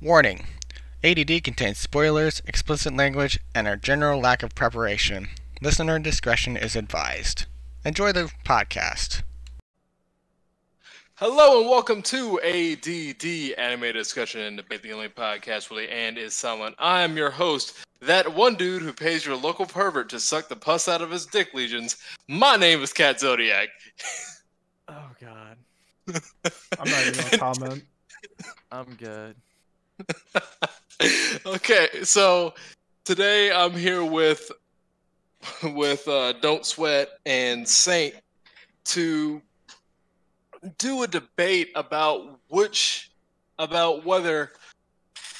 Warning ADD contains spoilers, explicit language, and a general lack of preparation. Listener discretion is advised. Enjoy the podcast. Hello and welcome to ADD Animated Discussion and Debate, the only podcast where the and is silent. I am your host, that one dude who pays your local pervert to suck the pus out of his dick lesions. My name is Cat Zodiac. Oh God, I'm not even gonna comment. I'm good. okay, so today I'm here with with uh, Don't Sweat and Saint to do a debate about which about whether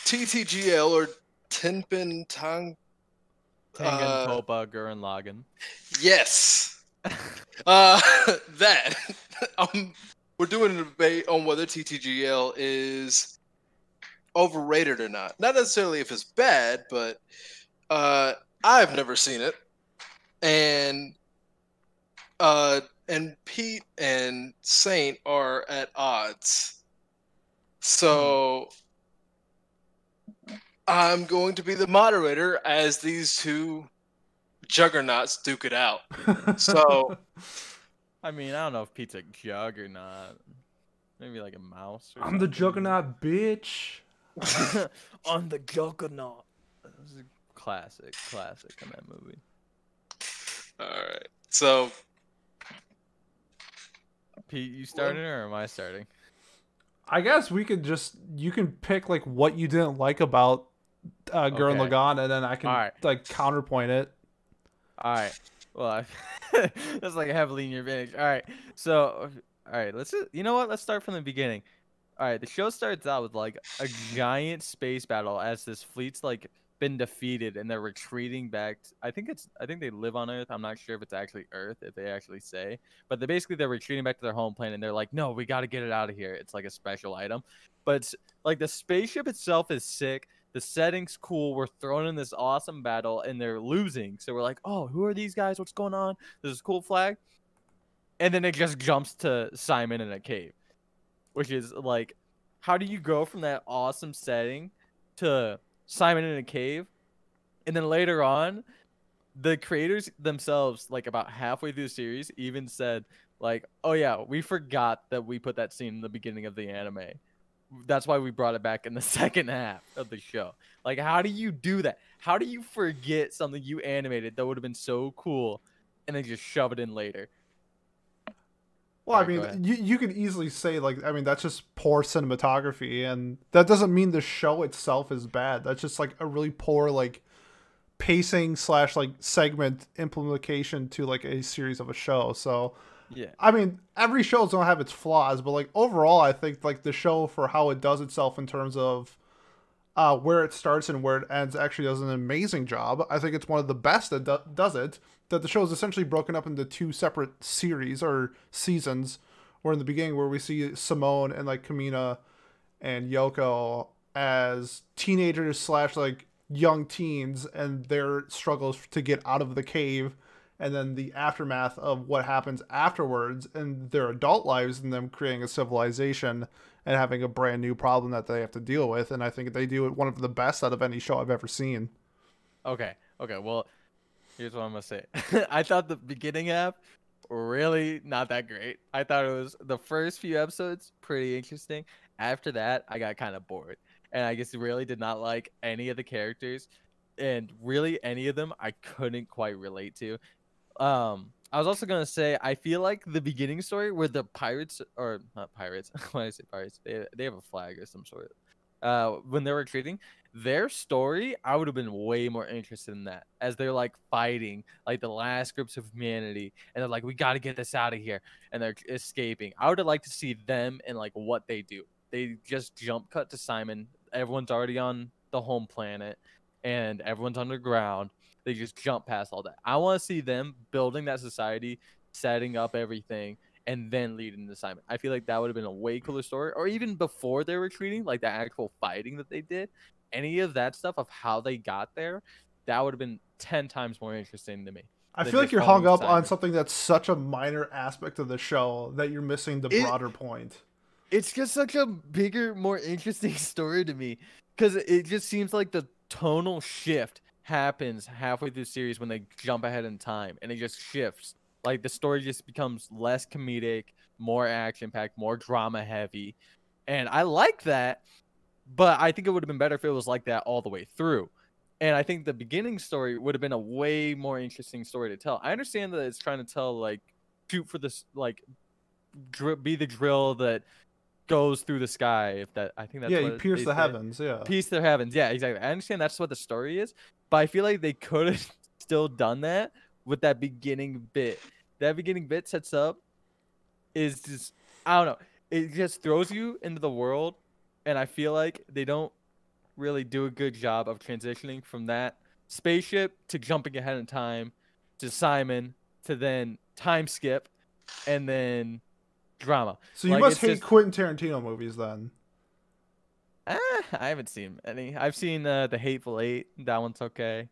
TTGL or Tenpin Tang Tengen, Uh, Toppa, Gurren Lagann. Yes. uh, that. um, we're doing a debate on whether TTGL is overrated or not. Not necessarily if it's bad, but uh, I've never seen it, and uh, and Pete and Saint are at odds. So I'm going to be the moderator as these two juggernauts duke it out. So I mean, I don't know if Pete's a jug or not. Maybe like a mouse. Or I'm the juggernaut, bitch. On the juggernaut. This is a classic, classic in that movie. all right. So Pete, you starting or am I starting? I guess we could just you can pick like what you didn't like about uh, Gurren Okay. Lagann, and then I can Alright. like counterpoint it. All right. Well, I, that's like heavily in your advantage. All right. So, all right. Let's. You know what? Let's start from the beginning. All right. The show starts out with like a giant space battle as this fleet's like been defeated and they're retreating back. I think it's. I think they live on Earth. I'm not sure if it's actually Earth if they actually say. But they basically they're retreating back to their home planet and they're like, no, we got to get it out of here. It's like a special item. But like the spaceship itself is sick the setting's cool. We're thrown in this awesome battle and they're losing. So we're like, oh, who are these guys? What's going on? This is a cool flag. And then it just jumps to Simon in a cave, which is like, how do you go from that awesome setting to Simon in a cave? And then later on, the creators themselves, like about halfway through the series, even said, like, oh yeah, we forgot that we put that scene in the beginning of the anime that's why we brought it back in the second half of the show. Like, how do you do that? How do you forget something you animated that would have been so cool and then just shove it in later? Well, I mean, you you could easily say like I mean that's just poor cinematography, and that doesn't mean the show itself is bad. That's just like a really poor like pacing slash like segment implementation to like a series of a show. So Yeah. I mean, every show's gonna have its flaws, but like overall, I think like the show for how it does itself in terms of uh, where it starts and where it ends actually does an amazing job. I think it's one of the best that do- does it. That the show is essentially broken up into two separate series or seasons. Where in the beginning, where we see Simone and like Kamina and Yoko as teenagers slash like young teens and their struggles to get out of the cave and then the aftermath of what happens afterwards and their adult lives and them creating a civilization and having a brand new problem that they have to deal with and i think they do it one of the best out of any show i've ever seen Okay. Okay. Well, here's what I'm gonna say. I thought the beginning half really not that great. I thought it was the first few episodes pretty interesting. After that, I got kind of bored, and I just really did not like any of the characters, and really any of them I couldn't quite relate to. Um, I was also gonna say I feel like the beginning story where the pirates or not pirates, when I say pirates, they they have a flag or some sort. Uh, when they were retreating, their story I would have been way more interested in that as they're like fighting like the last groups of humanity and they're like we got to get this out of here and they're escaping. I would have liked to see them and like what they do. They just jump cut to Simon. Everyone's already on the home planet and everyone's underground. They just jump past all that. I want to see them building that society, setting up everything, and then leading the Simon. I feel like that would have been a way cooler story. Or even before they were retreating, like the actual fighting that they did. Any of that stuff of how they got there, that would have been ten times more interesting to me. I feel like you're hung following up on something that's such a minor aspect of the show that you're missing the It- broader point. it's just such a bigger, more interesting story to me because it just seems like the tonal shift happens halfway through the series when they jump ahead in time and it just shifts. Like the story just becomes less comedic, more action packed, more drama heavy. And I like that, but I think it would have been better if it was like that all the way through. And I think the beginning story would have been a way more interesting story to tell. I understand that it's trying to tell like shoot for this like dr- be the drill that goes through the sky. If that I think that's yeah, you pierce the heavens. Yeah. pierce the heavens. Yeah, exactly. I understand that's what the story is, but I feel like they could have still done that with that beginning bit. That beginning bit sets up is just I don't know. It just throws you into the world, and I feel like they don't really do a good job of transitioning from that spaceship to jumping ahead in time to Simon to then time skip and then drama. So you Like, must hate just- Quentin Tarantino movies then. Eh, I haven't seen any. I've seen uh, the Hateful Eight. That one's okay,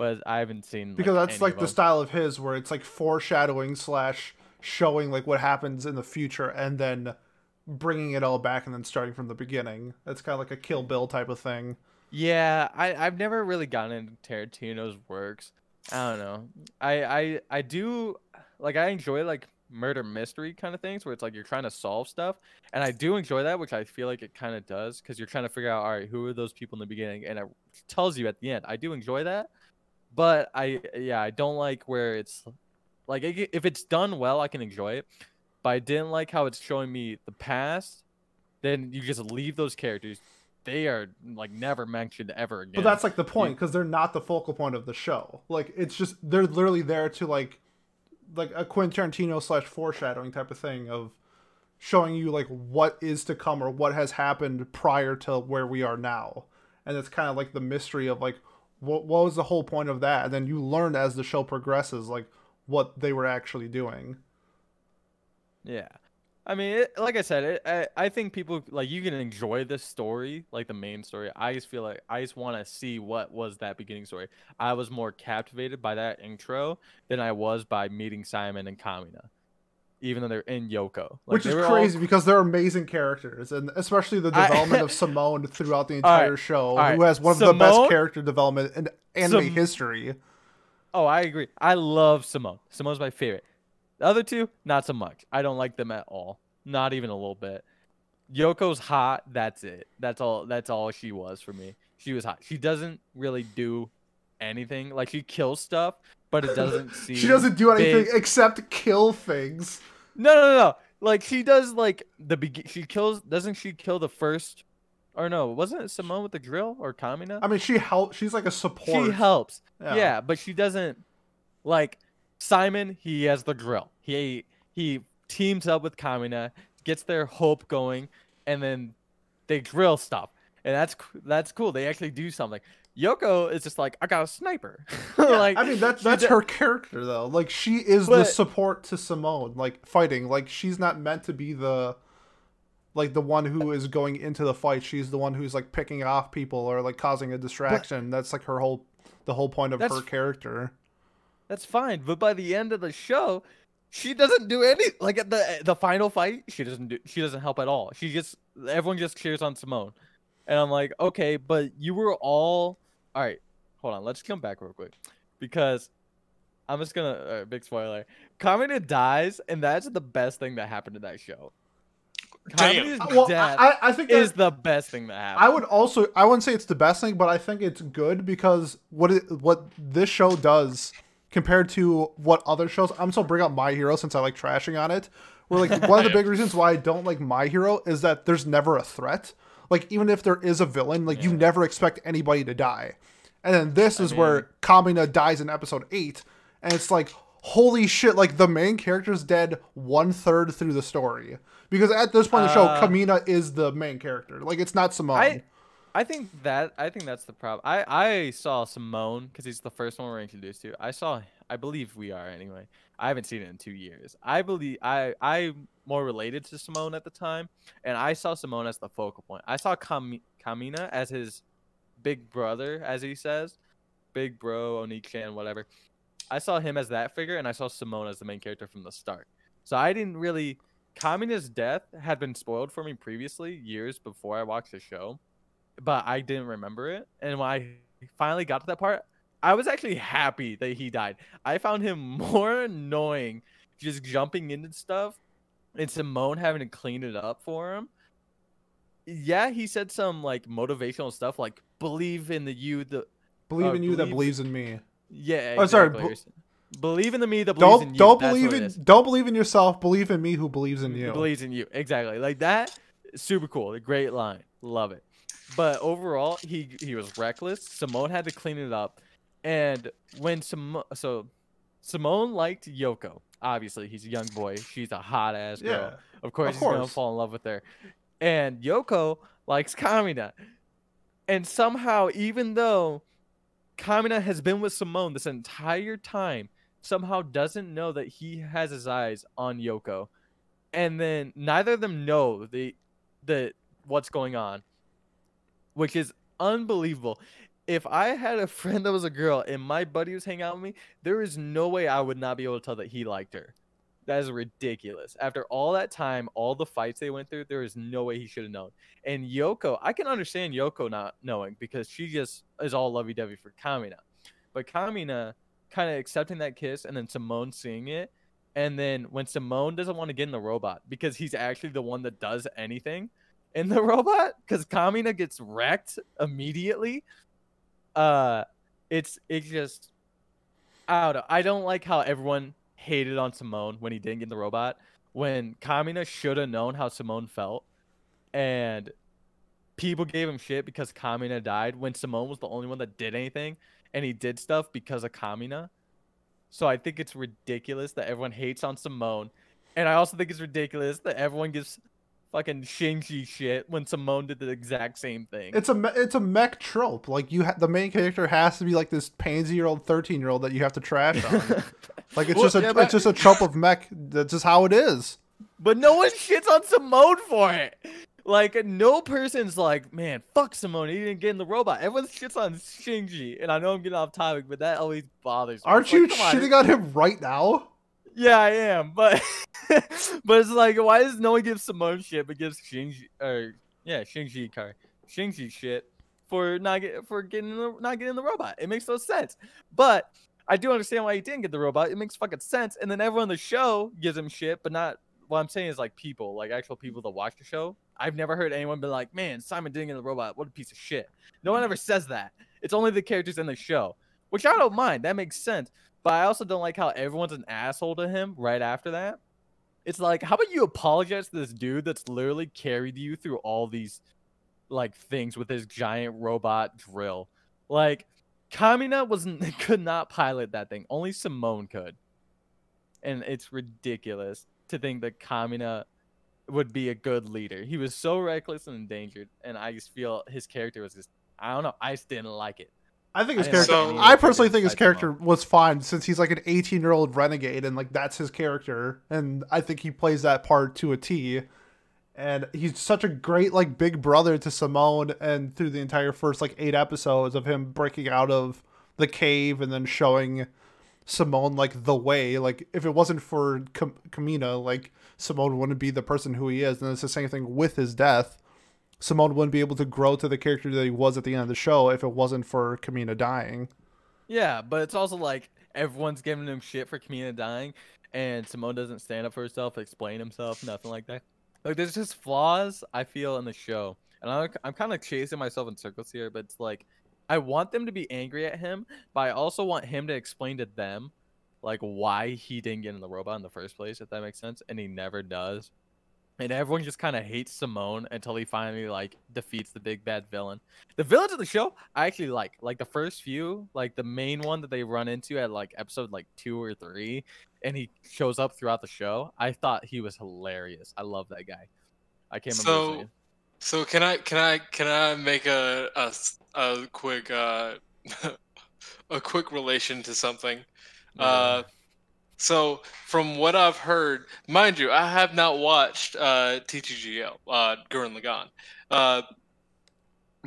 but I haven't seen because that's like the style of his where it's like foreshadowing slash showing like what happens in the future and then bringing it all back and then starting from the beginning that's kind of like a kill bill type of thing Yeah, I I've never really gotten into Tarantino's works. I don't know. I I I do like I enjoy like murder mystery kind of things where it's like you're trying to solve stuff, and I do enjoy that, which I feel like it kind of does because you're trying to figure out all right who are those people in the beginning, and it tells you at the end. I do enjoy that, but I yeah I don't like where it's like if it's done well I can enjoy it, but I didn't like how it's showing me the past. Then you just leave those characters they are like never mentioned ever again. but that's like the point because they're not the focal point of the show like it's just they're literally there to like like a quentin tarantino slash foreshadowing type of thing of showing you like what is to come or what has happened prior to where we are now and it's kind of like the mystery of like what, what was the whole point of that and then you learn as the show progresses like what they were actually doing yeah. I mean, it, like I said, it, I I think people like you can enjoy the story, like the main story. I just feel like I just want to see what was that beginning story. I was more captivated by that intro than I was by meeting Simon and Kamina, even though they're in Yoko. Like, which is were all- crazy because they're amazing characters and especially the I- development of simone throughout the All right, entire show right. who has one of the best character development in anime Sim- history Oh, I agree. I love Simone. Simone's my favorite. The other two, not so much. I don't like them at all. Not even a little bit. Yoko's hot. That's it. That's all. That's all she was for me. She was hot. She doesn't really do anything. Like she kills stuff, but it doesn't seem. she doesn't do anything big. except kill things No, no, no, no. Like she does. Like the begin. She kills. Doesn't she kill the first? Or no, wasn't it Simone with the drill or Kamina? i mean she helps. she's like a support She helps. Yeah. Yeah. but she doesn't like Simon, he has the drill. He he teams up with Kamina, gets their hope going, and then they drill stuff. And that's that's cool. They actually do something. Yoko is just like, I got a sniper. like I mean, that's that's her character though. Like she is the support to Simone, like fighting. Like she's not meant to be the like the one who is going into the fight. She's the one who's like picking off people or like causing a distraction. that's like her whole the whole point of her character. That's fine, but by the end of the show, she doesn't do any like at the the final fight. She doesn't do. She doesn't help at all. She just everyone just cheers on Simone, and I'm like, okay, but you were all all right. Hold on, let's come back real quick because I'm just gonna uh, big spoiler. Kamina dies, and that's the best thing that happened to that show. Damn. Kamina's Well, death I, I think is the best thing that happened. I would also I wouldn't say it's the best thing, but I think it's good because what it, what this show does compared to what other shows. I'm still bring up My Hero since I like trashing on it. Where like one of the big reasons why I don't like My Hero is that there's never a threat. Like even if there is a villain, like you never expect anybody to die. And then this is where mean- Kamina dies in episode eight, and it's like holy shit! Like the main character's dead one third through the story because at this point in the show, Uh, Kamina is the main character. Like it's not Simone. I I think that I think that's the problem. I I saw Simone because he's the first one we're introduced to. I saw I believe we are anyway. I haven't seen it in two years. I believe I I more related to Simone at the time, and I saw Simone as the focal point. I saw Kam- Kamina as his big brother, as he says, big bro, Onii-chan, whatever. I saw him as that figure, and I saw Simone as the main character from the start. So I didn't really Kamina's death had been spoiled for me previously, years before I watched the show, but I didn't remember it. And when I finally got to that part, I was actually happy that he died. I found him more annoying just jumping into stuff and Simone having to clean it up for him. Yeah, he said some like motivational stuff like believe in the you the Believe Uh, in you that believes in me. yeah. Oh, sorry, exactly. believe in the me that believes Don't in you. don't That's believe in don't believe in yourself. Believe in me who believes in you. believes in you exactly like that super cool a great line love it but overall he he was reckless simone had to clean it up and when simone so simone liked yoko obviously. He's a young boy. She's a hot ass girl. Yeah. of course Of he's gonna fall in love with her. And yoko likes kamina. And somehow even though kamina has been with simone this entire time somehow doesn't know that he has his eyes on yoko. And then neither of them know the the what's going on which is unbelievable if i had a friend that was a girl and my buddy was hanging out with me there is no way i would not be able to tell that he liked her. That is ridiculous. After all that time all the fights they went through there is no way he should have known. And yoko i can understand yoko not knowing because she just is all lovey-dovey for kamina. But kamina kind of accepting that kiss and then simone seeing it and then when Simone doesn't want to get in the robot because he's actually the one that does anything in the robot because Kamina gets wrecked immediately. Uh it's it's just I don't know. I don't like how everyone hated on Simone when he didn't get the robot. When Kamina should have known how Simone felt and people gave him shit because Kamina died when Simone was the only one that did anything and he did stuff because of Kamina. So I think it's ridiculous that everyone hates on Simone. And I also think it's ridiculous that everyone gives fucking Shinji shit when Simone did the exact same thing. It's a me- it's a mech trope. Like you, ha- the main character has to be like this pansy year old, thirteen year old that you have to trash on. like it's Well, just a yeah, but- it's just a trope of mech. That's just how it is. but no one shits on Simone for it. Like no person's like, man, fuck Simone, he didn't get in the robot. Everyone shits on Shinji, and I know I'm getting off topic, but that always bothers me. Aren't It's like, you on, shitting on him right now? Yeah, I am, but but it's like, why does no one give Simone shit but gives Shinji or yeah, Shinji car Shinji shit for not get for getting the, not getting the robot? It makes no sense. But I do understand why he didn't get the robot. It makes fucking sense. And then everyone on the show gives him shit, but not. What I'm saying is like people, like actual people that watch the show. I've never heard anyone be like, "Man, Simon didn't get the robot. What a piece of shit." No one ever says that. It's only the characters in the show, which I don't mind. That makes sense. But I also don't like how everyone's an asshole to him right after that. It's like, how about you apologize to this dude that's literally carried you through all these like things with his giant robot drill? Like, Kamina wasn't could not pilot that thing. Only Simone could. And it's ridiculous to think that Kamina would be a good leader. He was so reckless and endangered, and I just feel his character was just I don't know, I just didn't like it. I think his I character. of I personally think his character was fine since he's like an 18 year old renegade and like that's his character, and I think he plays that part to a T. And he's such a great like big brother to Simone, and through the entire first like eight episodes of him breaking out of the cave and then showing Simone like the way. Like if it wasn't for Kamina, like Simone wouldn't be the person who he is. And it's the same thing with his death. Simone wouldn't be able to grow to the character that he was at the end of the show if it wasn't for Kamina dying. Yeah, but it's also like everyone's giving him shit for Kamina dying, and Simone doesn't stand up for herself, explain himself, nothing like that. Like there's just flaws I feel in the show, and I'm I'm kind of chasing myself in circles here. But it's like I want them to be angry at him, but I also want him to explain to them like why he didn't get in the robot in the first place, if that makes sense, and he never does. And everyone just kind of hates Simone until he finally like defeats the big bad villain. The villains of the show I actually like. Like the first few, like the main one that they run into at like episode like two or three, and he shows up throughout the show. I thought he was hilarious. I love that guy. I can't remember. So, so can I can I can I make a a, a quick uh a quick relation to something? Uh, so from what I've heard, mind you, I have not watched uh, TTGL, uh, Gurren Lagann. Uh,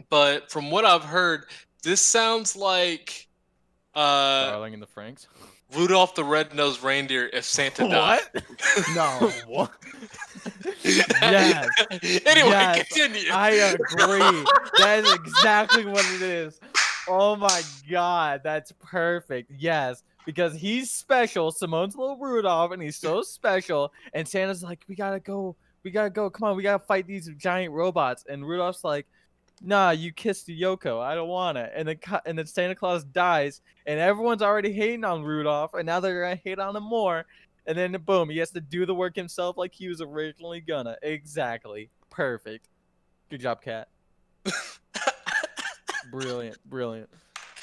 but from what I've heard, this sounds like uh, Darling in the Franxx. Rudolph the Red-Nosed Reindeer if Santa died. What? No. what? Yes. anyway, Yes. continue. I agree. that is exactly what it is. Oh my god, that's perfect. Yes, because he's special. Simone's little Rudolph, and he's so special. And Santa's like, we gotta go. We gotta go. Come on, we gotta fight these giant robots. And Rudolph's like, Nah, you kissed Yoko. I don't want it. And then and then Santa Claus dies, and everyone's already hating on Rudolph, and now they're gonna hate on him more. And then boom, he has to do the work himself like he was originally gonna. Exactly. Perfect. Good job, Cat. brilliant, brilliant.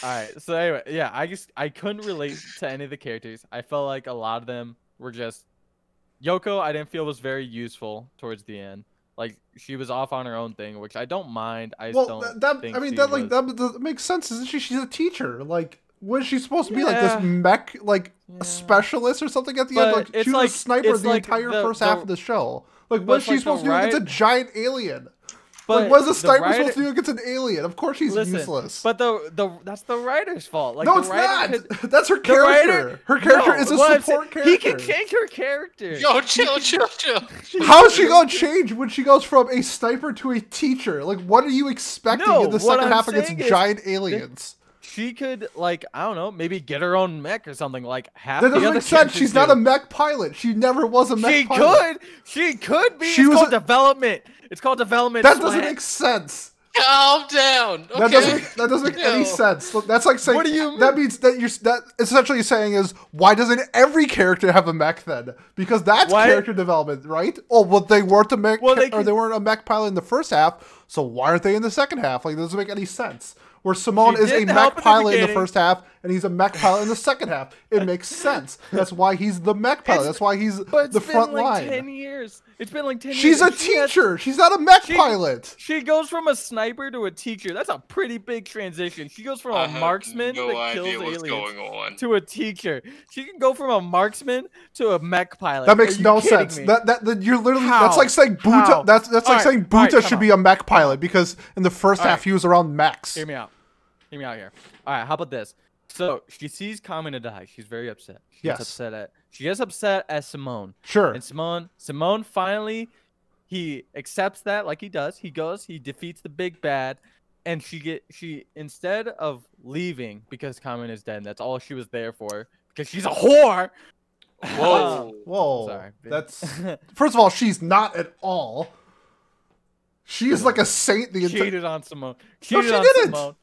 All right. So anyway, yeah, I just I couldn't relate to any of the characters. I felt like a lot of them were just Yoko. I didn't feel was very useful towards the end. Like she was off on her own thing, which I don't mind. I well, don't that, I mean that like was- that, makes sense, isn't she? She's a teacher. Like, was she supposed to be like this mech like Yeah. specialist or something at the end? Like, it's she was like- a sniper the like entire the- first the- half of the show. Like, but what's it's she like supposed to do against a giant alien? But like, what's the the sniper writer- supposed to do against an alien? Of course, she's Listen, useless. But the the that's the writer's fault. Like no, the it's writer not. could- That's her character. writer- her character No, is a what I'm support character. He can change her character. Yo, chill, chill, chill. How is she gonna change when she goes from a sniper to a teacher? Like, what are you expecting No, in the second I'm half against is- giant aliens? She could like I don't know, maybe get her own mech or something. Like half That the doesn't other make sense. characters She's not a mech pilot. She never was a mech pilot. She pilot. could. She could be. She it's was called a- development. It's called development. That doesn't make sense. Calm down. Okay. That doesn't make, that doesn't make any sense. That's like saying What do you Mean? that means that you're that essentially saying is why doesn't every character have a mech then? Because that's Why- character development, right? Oh, well they weren't a mech Well, they or could- they weren't a mech pilot in the first half, so why aren't they in the second half? Like, it doesn't make any sense. Where Simone She is a mech help in pilot in the first half, and he's a mech pilot in the second half. It makes sense. That's why he's the mech pilot. It's- That's why he's But it's the been front like line. ten years. It's been like ten She's years. a and she has- teacher. She's not a mech she- pilot. She goes from a sniper to a teacher. That's a pretty big transition. She goes from a I have marksman no that kills what's aliens going on. to a teacher. She can go from a marksman to a mech pilot. That makes Are no sense. That, that that you're literally How? that's like saying Boota. How? That's that's like Alright, saying Boota come should on. be a mech pilot because in the first half Alright. he was around mechs. Hear me out. Hear me out here. All right, how about this? So she sees Kamina die. She's very upset. She gets Yes. upset at. She gets upset at Simone. Sure. And Simone, Simone finally, he accepts that like he does. He goes, he defeats the big bad, and she get she instead of leaving because Kamina's dead. That's all she was there for because she's a whore. Whoa. Whoa. Sorry. That's first of all, she's not at all. She is like a saint. The entire. cheated on Simone. No, Cheated she on didn't. Simone.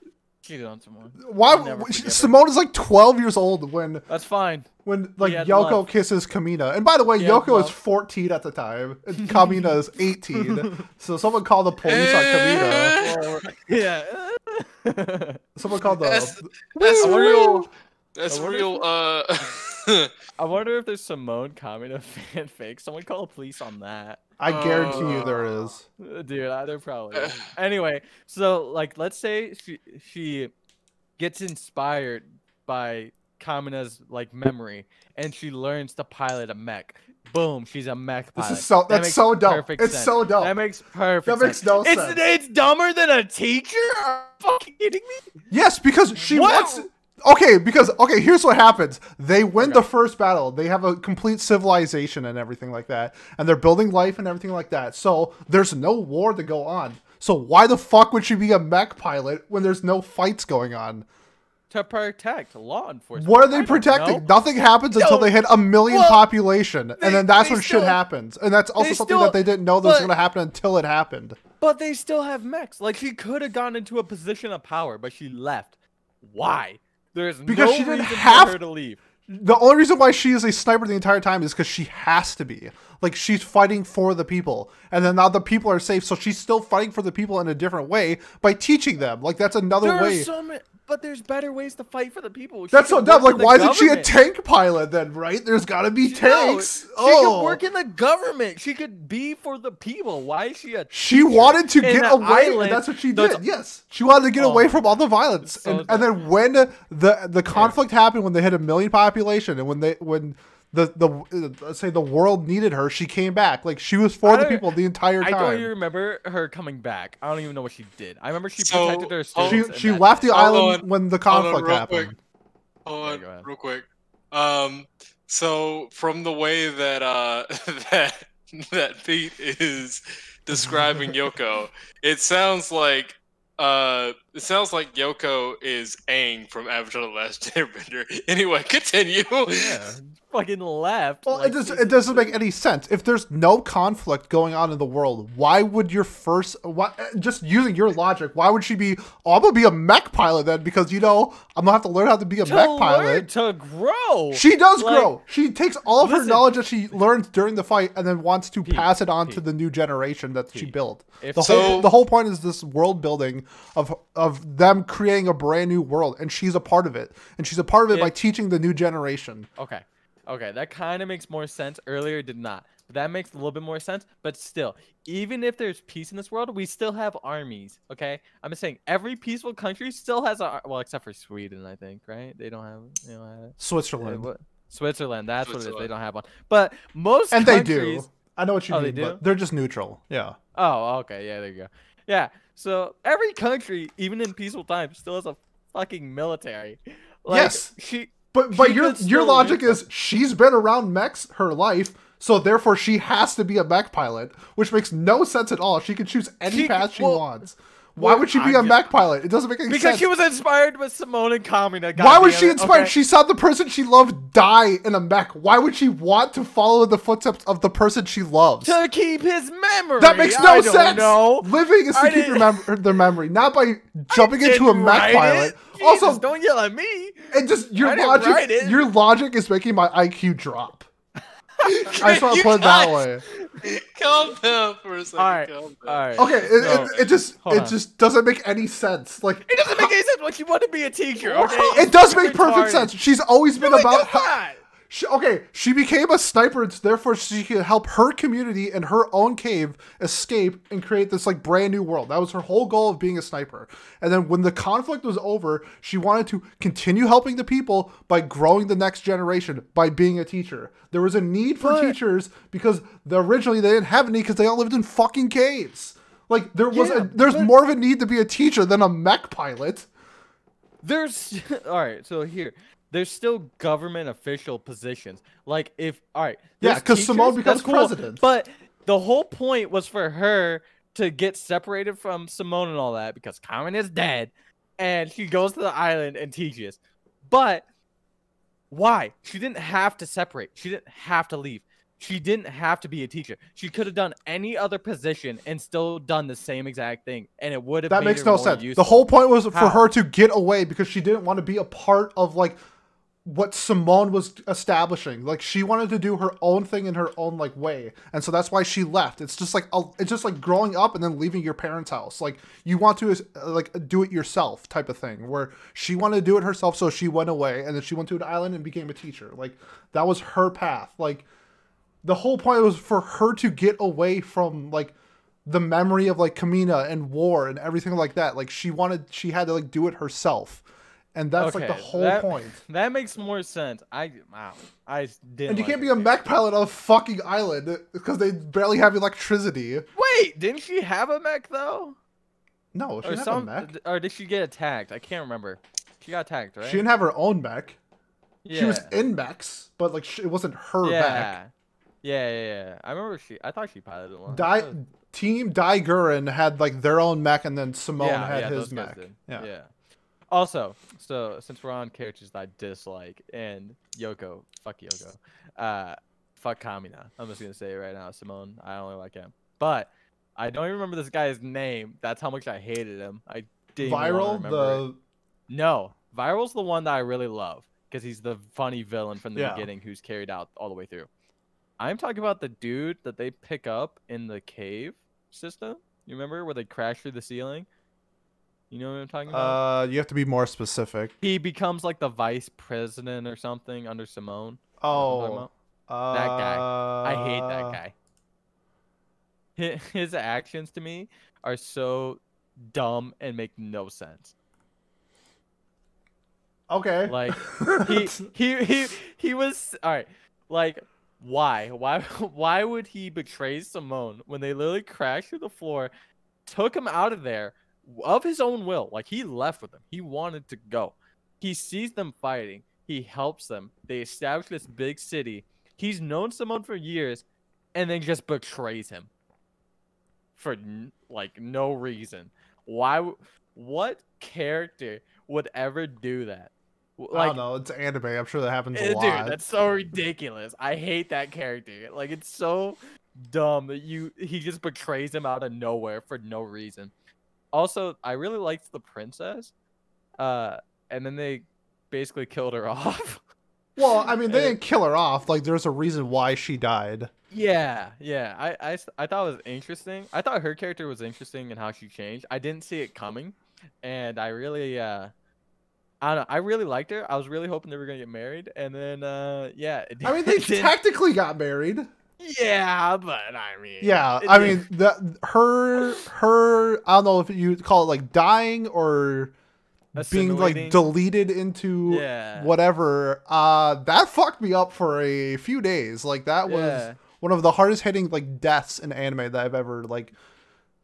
Cheated on Simone. Why? I'll never forgive her. Simone is like 12 years old when That's fine. when like Yoko love. kisses Kamina. And by the way, Yoko is 14 at the time, and Kamina is 18. so someone called the police on Kamina. yeah. Someone called the. That's- That's real. That's I wonder real. Uh, I wonder if there's Simone Kamina fanfic. Someone call the police on that. I guarantee you there Uh, is. Uh, Dude, I, there probably is. Anyway, so like let's say she she gets inspired by Kamina's like memory and she learns to pilot a mech. Boom, she's a mech This pilot. is so. That That's makes so dope. perfect It's sense. so dope. That makes perfect That makes sense. no it's, sense. It's dumber than a teacher? Are you fucking kidding me? Yes, because she What? wants. Okay, because okay, here's what happens. They win Okay. the first battle. They have a complete civilization and everything like that, and they're building life and everything like that. So there's no war to go on. So why the fuck would she be a mech pilot when there's no fights going on? To protect law enforcement. What are they protecting? Nothing happens until they hit a million well, population, they- and then that's when shit happens. And that's also something still- that they didn't know that was going to happen until it happened. But they still have mechs. Like she could have gone into a position of power, but she left. Why? There's Because no she didn't reason have- for her to leave. The only reason why she is a sniper the entire time is because she has to be. Like she's fighting for the people, and then now the people are safe, so she's still fighting for the people in a different way by teaching them. Like that's another There way. are so many, but there's better ways to fight for the people. She that's so dumb. Like why isn't she a tank pilot then? Right? There's got to be No, tanks. she oh, could work in the government. She could be for the people. Why is she a? she wanted to get away, that's what she that's- did. Yes, she wanted to get Oh, away from all the violence, so and, and then when the the conflict happened, when they hit a million population, and when they when the the uh, let's say the world needed her, she came back. Like she was for the people the entire time. I don't even remember her coming back. I don't even know what she did. I remember she So, protected her hold- she students. she that's left the. Hold island on. when the Hold on, conflict happened. quick. Hold on, go real quick. Um, so from the way that uh that that Pete is describing Yoko, it sounds like uh, it sounds like Yoko is Aang from Avatar: The Last Airbender. Anyway, continue. Yeah, fucking left. Well, like, it, does, this it is doesn't make any sense. If there's no conflict going on in the world, why would your first, why, just using your logic, why would she be, oh, I'm going to be a mech pilot then because, you know, I'm going to have to learn how to be a to mech pilot. to grow. She does Like, grow. She takes all of her knowledge that she learns during the fight and then wants to Pete, pass it on to the new generation that she built. if- The whole So- the whole point is this world building of of them creating a brand new world, and she's a part of it, and she's a part of it by teaching the new generation. Okay. Okay, that kind of makes more sense. Earlier did not. But that makes a little bit more sense. But still, even if there's peace in this world, we still have armies. Okay? I'm just saying every peaceful country still has a well, except for Sweden, I think, right? They don't have they don't have it. Switzerland, what? Switzerland, that's what it is. They don't have one. But most and they do. I know what you Oh, they mean, but they're just neutral. Yeah. Oh, okay. Yeah, there you go. Yeah. So every country, even in peaceful times, still has a fucking military. Like, Yes. She But but She your your logic is she's been around mechs her life, so therefore she has to be a mech pilot, which makes no sense at all. She can choose any She- path she well- wants. Why would she be a mech pilot? It doesn't make any because sense. Because she was inspired with Simone and Kamina. Why was she inspired? okay? She saw the person she loved die in a mech. Why would she want to follow the footsteps of the person she loves? to keep his memory. That makes no I sense. No, Living is to I keep your, mem- their memory, not by jumping into a mech pilot. it. Also, don't yell at me. and just your logic, your logic is making my IQ drop. I just want to put it that way. Calm down for a second. All right, calm all down. right. Okay, it, so- it, it just hold it on. just doesn't make any sense. Like It doesn't make any sense Like she wanted to be a teacher. Okay, it does It's make perfect retarded. sense. She's always been No, it about does how, not. She, okay, she became a sniper, and therefore she could help her community and her own cave escape and create this like brand new world. That was her whole goal of being a sniper. And then when the conflict was over, she wanted to continue helping the people by growing the next generation by being a teacher. There was a need for But- teachers because the, originally they didn't have any because they all lived in fucking caves. Like there was Yeah, a, there's but- more of a need to be a teacher than a mech pilot. There's all right. So here, there's still government official positions. Like if all right, Yeah, there's 'cause Simone becomes cool, president. But the whole point was for her to get separated from Simone and all that because Kamina's dead, and she goes to the island and teaches. But why? She didn't have to separate. She didn't have to leave. She didn't have to be a teacher. She could have done any other position and still done the same exact thing, and it would have. That makes no sense. Useful. The whole point was for her to get away because she didn't want to be a part of like what Simone was establishing. Like she wanted to do her own thing in her own like way, and so that's why she left. It's just like a, it's just like growing up and then leaving your parents' house. Like you want to uh, like do it yourself type of thing. Where she wanted to do it herself, so she went away, and then she went to an island and became a teacher. Like that was her path. Like the whole point was for her to get away from like the memory of like Kamina and war and everything like that. Like she wanted, she had to like do it herself, and that's like the whole that- point. That makes more sense. I wow. I didn't. And you like can't be a mech pilot on a fucking island because they barely have electricity. Wait, didn't she have a mech though? No, she or didn't some, have a mech. or did she get attacked? I can't remember. She got attacked, right? She didn't have her own mech. yeah. She was in mechs, but like sh- it wasn't her mech. yeah. yeah, yeah, yeah. I remember she. I thought she piloted one. Di- was- Team Dai Gurren had like their own mech, and then Simone yeah, had yeah, his mech. Yeah. yeah. Also, so since we're on characters that I dislike, and Yoko, fuck Yoko, uh, fuck Kamina. I'm just gonna say it right now, Simone. I only like him, but I don't even remember this guy's name. That's how much I hated him. I didn't Viral, remember it. the No, Viral's the one that I really love because he's the funny villain from the Yeah. beginning who's carried out all the way through. I'm talking about the dude that they pick up in the cave system. You remember where they crash through the ceiling? You know what I'm talking about? uh, you have to be more specific. he becomes like the vice president or something under Simone. You know what Oh, about? that guy. I hate Uh, that guy. Hi- His actions to me are so dumb and make no sense. Okay. Like he he he he was all right. Like why why why would he betray Simone when they literally crashed through the floor, took him out of there of his own will? Like he left with them. He wanted to go. He sees them fighting. He helps them. They establish this big city. He's known Simone for years, and then just betrays him for like no reason. Why? What character would ever do that? W- I Like, don't know. It's anime. I'm sure that happens eh, a dude, lot. that's so ridiculous. I hate that character. Like, it's so dumb that you he just betrays him out of nowhere for no reason. Also, I really liked the princess, uh, and then they basically killed her off. Well, I mean, they And didn't kill her off. Like, there's a reason why she died. Yeah, yeah. I, I, I thought it was interesting. I thought her character was interesting and how she changed. I didn't see it coming, and I really, uh, I don't know. I really liked her. I was really hoping they were gonna get married, and then, uh, yeah. I mean, they technically got married. Yeah, but I mean. Yeah, I mean, the her her. I don't know if you call it like dying or being like deleted into Yeah. whatever. Uh, that fucked me up for a few days. Like that was Yeah. one of the hardest hitting like deaths in anime that I've ever like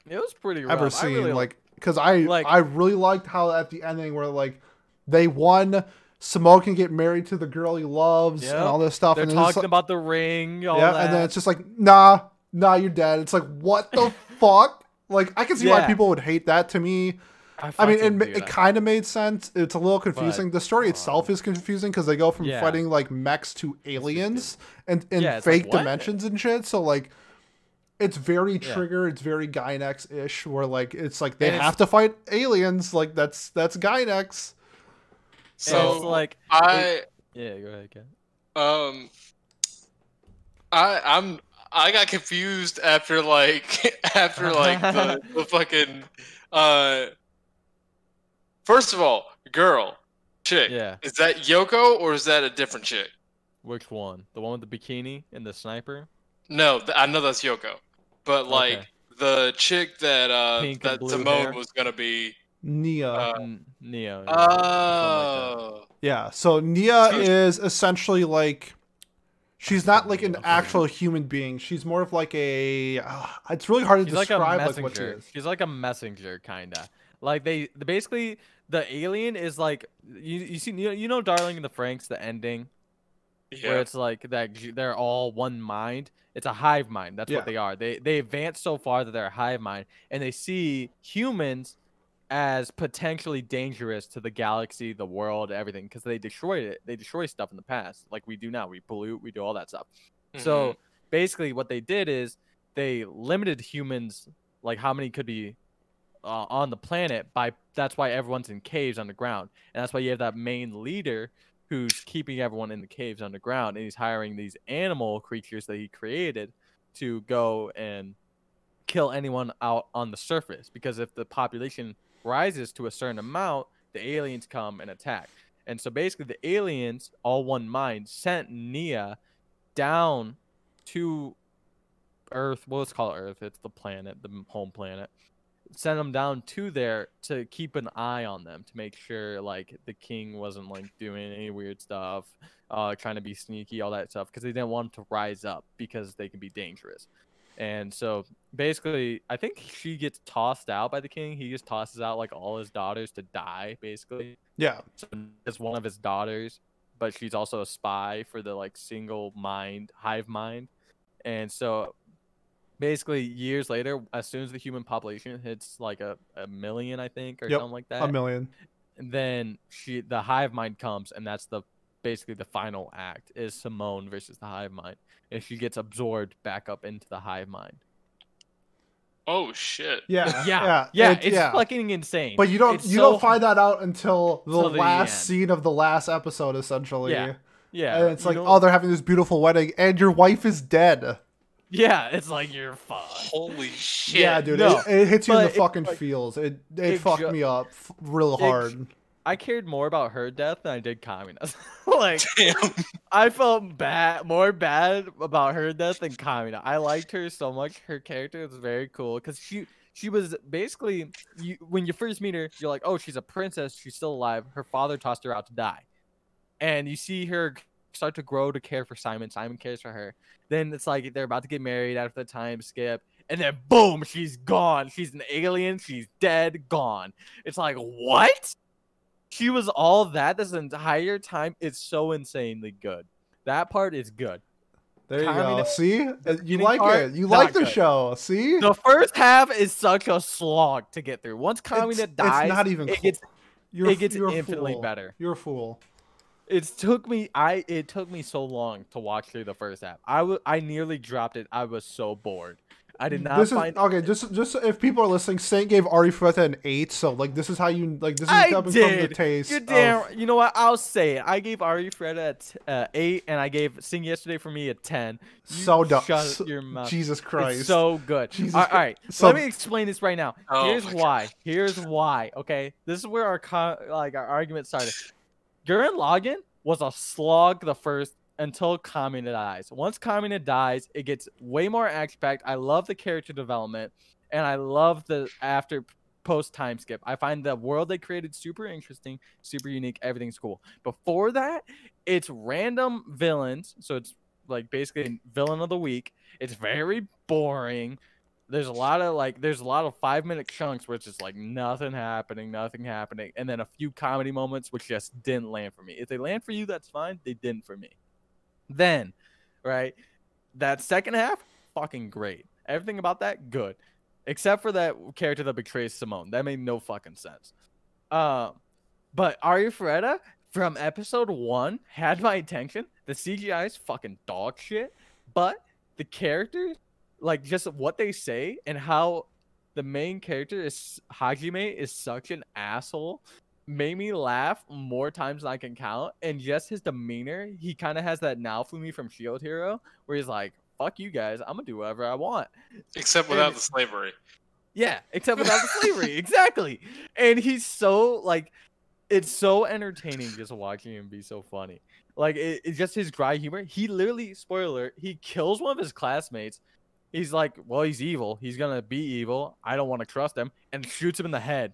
It was pretty rough. ever seen. really like because I like- I really liked how at the ending where like they won. Samo can get married to the girl he loves and all this stuff. they're and talking like- about the ring. All yeah, that. and then it's just like, nah, nah, you're dead. It's like, what the fuck? Like, I can see why people would hate that. To me, I mean, it, ma- it kind of made sense. It's a little confusing. the story itself um, is confusing because they go from Yeah. fighting like mechs to aliens and in Yeah, it's like, fake dimensions and shit. So like, it's very Yeah. trigger. It's very Gainax ish, where like it's like they And have to fight aliens. Like that's that's Gainax. So it's like, I yeah, go ahead, Ken. um I I'm I got confused after like after like the, the fucking uh first of all, girl, chick. Yeah. Is that Yoko or is that a different chick? Which one? The one with the bikini and the sniper? No, th- I know that's Yoko. But like Okay. the chick that uh Pink that Simone hair. was gonna be Nia. Uh, N- Neo. yeah, like. Oh Yeah, so Nia is essentially like she's not like an actual human being. She's more of like a uh, it's really hard to She's like a describe like, what she is. She's like a messenger, kinda. Like they, basically, the alien is like you. You see, you know, you know, Darling in the Franxx, the ending where it's like that they're all one mind. It's a hive mind. That's Yeah. what they are. They they advance so far that they're a hive mind, and they see humans as potentially dangerous to the galaxy, the world, everything, because they destroyed it. They destroy stuff in the past, like we do now. We pollute, we do all that stuff. So basically, what they did is they limited humans, like how many could be uh, on the planet. By that's why everyone's in caves underground, and that's why you have that main leader who's keeping everyone in the caves underground, and he's hiring these animal creatures that he created to go and kill anyone out on the surface. Because if the population rises to a certain amount, the aliens come and attack. And so basically, the aliens, all one mind, sent Nia down to Earth. Well, let's call it Earth. It's the planet, the home planet. Sent them down to there to keep an eye on them to make sure like the king wasn't like doing any weird stuff, uh, trying to be sneaky, all that stuff, because they didn't want to rise up because they can be dangerous. And so basically, I think she gets tossed out by the king. He just tosses out like all his daughters to die, basically Yeah. so is one of his daughters, but she's also a spy for the like single mind hive mind. And so basically years later, as soon as the human population hits like a, a million, I think, or Yep, something like that, A million. then she the hive mind comes and that's the basically the final act is Simone versus the hive mind. And she gets absorbed back up into the hive mind. Oh shit. Yeah. Yeah. Yeah. Yeah, it- it's yeah. fucking insane. But you don't It's you so- don't find that out until the Till the last end. scene of the last episode essentially. Yeah, Yeah. And it's you like, don't- oh, they're having this beautiful wedding, and your wife is dead. Yeah, it's like you're fucked. Holy shit. Yeah, dude, no, it, it hits you in but the it, fucking like, feels. It it, it fucked ju- me up f- real it hard. I cared more about her death than I did Kamina's. like Damn. I felt bad, more bad about her death than Kamina. I liked her so much. Her character was very cool because she she was basically you when you first meet her, you're like, oh, she's a princess. She's still alive. Her father tossed her out to die, and you see her start to grow to care for Simon. Simon cares for her. Then it's like they're about to get married after the time skip. And then boom, she's gone. She's an alien. She's dead, gone. It's like, what? She was all that this entire time. It's so insanely good. That part is good. There you go. See, Uh, you like part, it. You like the good. show. See, The first half is such a slog to get through. Once It's- Kamina it's dies, not even it gets you're, it gets infinitely better. You're a fool. it took me I it took me so long to watch through the first half. I I nearly dropped it. I was so bored. I did not this find is okay. Just, just if people are listening, Saint gave Arifureta an eight. So like, this is how you like. This is I coming from the taste. You're of- You know what? I'll say it. I gave Ari Fred a t- uh, eight, and I gave Sing Yesterday for me a ten. You so dumb. Shut So- your mouth. Jesus It's Christ. so good. Jesus all right, Christ. all right. So- let me explain this right now. Oh Here's my God. why. Here's why. Okay, this is where our co- like our argument started. Gurren Lagann was a slog the first until Kamina dies. Once Kamina dies, it gets way more action packed. I love the character development, and I love the after post time skip. I find the world they created super interesting, super unique. Everything's cool. Before that, it's random villains. So it's like basically villain of the week. It's very boring. There's a lot of like there's a lot of five minute chunks where it's just like nothing happening, nothing happening, and then a few comedy moments which just didn't land for me. If they land for you, that's fine. They didn't for me. Then, right, that second half, fucking great. Everything about that, good, except for that character that betrays Simone. That made no fucking sense. Um, but Arifureta from episode one had my attention. The CGI is fucking dog shit, but the characters, like just what they say and how the main character is Hajime is such an asshole made me laugh more times than I can count. And just his demeanor, he kind of has that Naofumi from Shield Hero, where he's like, "Fuck you guys, I'm gonna do whatever I want." Except without And- the slavery. Yeah, except without the slavery, exactly. And he's so like, it's so entertaining just watching him be so funny. Like it, it's just his dry humor. He literally, spoiler, he kills one of his classmates. He's like, well, he's evil. He's gonna be evil. I don't want to trust him, and shoots him in the head.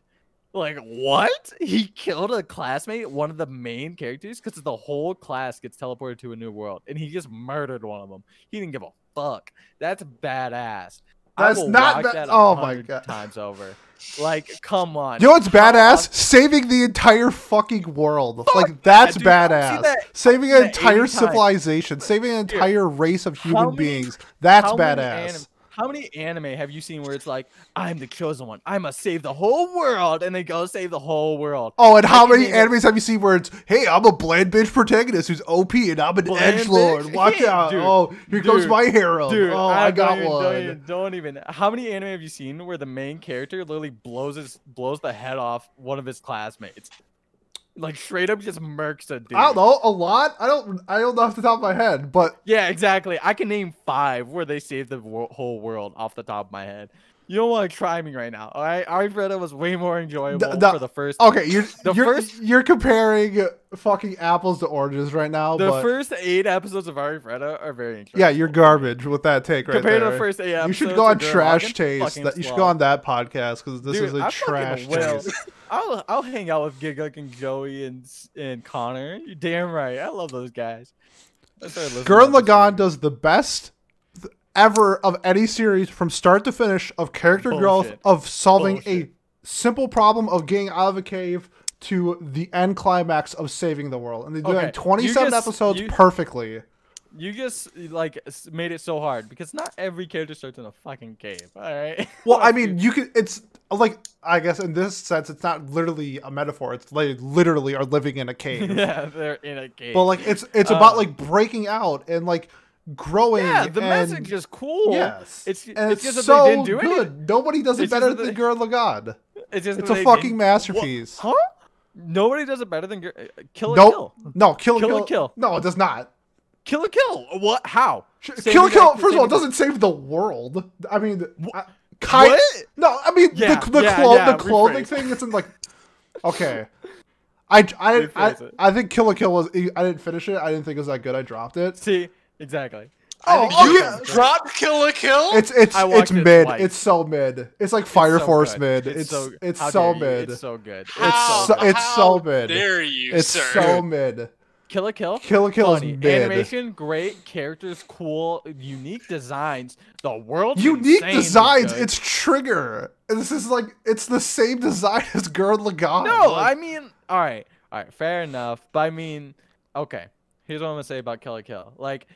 Like what? He killed a classmate, one of the main characters, because the whole class gets teleported to a new world, and he just murdered one of them. He didn't give a fuck. That's badass. That's not ba- that oh my God. times over. Like, come on. You know what's badass? Saving the entire fucking world. Fuck like that's dude. Badass. that- saving an 80 entire civilization, saving an Dude, entire race of human many- beings. That's badass. How many anime have you seen where it's like, I'm the chosen one. I must save the whole world, and they go save the whole world. Oh, and how many animes have you seen where it's, hey, I'm a bland bitch protagonist who's OP and I'm an edge lord. Watch Yeah, out. dude. Oh, here comes my hero. Dude, oh, I, don't got even, one. Don't even, don't even. How many anime have you seen where the main character literally blows his blows the head off one of his classmates? Like straight up just murks a dude. I don't know, a lot. I don't. I don't know off the top of my head, but Yeah, exactly. I can name five where they saved the wo- whole world off the top of my head. You don't want to try me right now, all right? Arifureta was way more enjoyable the- for the first. okay, you're The you're, first- you're comparing fucking apples to oranges right now. the but first eight episodes of Arifureta are very interesting. yeah, you're garbage with that take right Compared there. to the first eight episodes, you should go on Trash Taste. That you should go on that podcast because this Dude, is a I trash taste. I'll I'll hang out with Gigguk and Joey and and Connor. You're damn right. I love those guys. I started listening Gurren Lagann does the best th- ever of any series from start to finish of character growth of solving a simple problem of getting out of a cave to the end climax of saving the world and they do it Okay, in 27 just- episodes you- perfectly You just like made it so hard because not every character starts in a fucking cave. All right. well i mean you could it's like i guess in this sense it's not literally a metaphor it's like literally are living in a cave yeah, they're in a cave. but like it's it's about Uh, like breaking out and like growing yeah, the and, message is cool. yes It's and it's it's, just that so they didn't do good anything. nobody does it It's better than they- Gurren Lagann It's just It's a fucking masterpiece. Huh? Nobody does it better than uh, Kill a Nope. Kill. No, kill, Kill kill, Kill. No, it does not. Kill la Kill. What? How? Saving kill, the- kill. First of all, it doesn't save the world. I mean, I, kind. What? No, I mean Yeah, the the, yeah, clo- yeah, the clothing rephrase. thing It's in like. Okay. I, I, I, it. I think Kill la Kill was. I didn't finish it. I didn't think it was that good. I dropped it. See, exactly. Oh, I think oh, you yeah. guys- Drop Kill la Kill? It's it's it's watched it mid. It's so mid. It's like Fire so Force good. mid. It's so, it's so mid. It's so good. It's How, so- so it's how so mid. dare you, It's sir? so mid. Kill la Kill. Kill la Kill is funny. mid. Animation, great. Characters, cool. Unique designs. The world. Unique designs. It's Trigger. This is like it's the same design as Gurren Lagann. no. Like, I mean, all right, all right, fair enough. But I mean, okay. Here's what I'm gonna say about Kill la Kill. Like,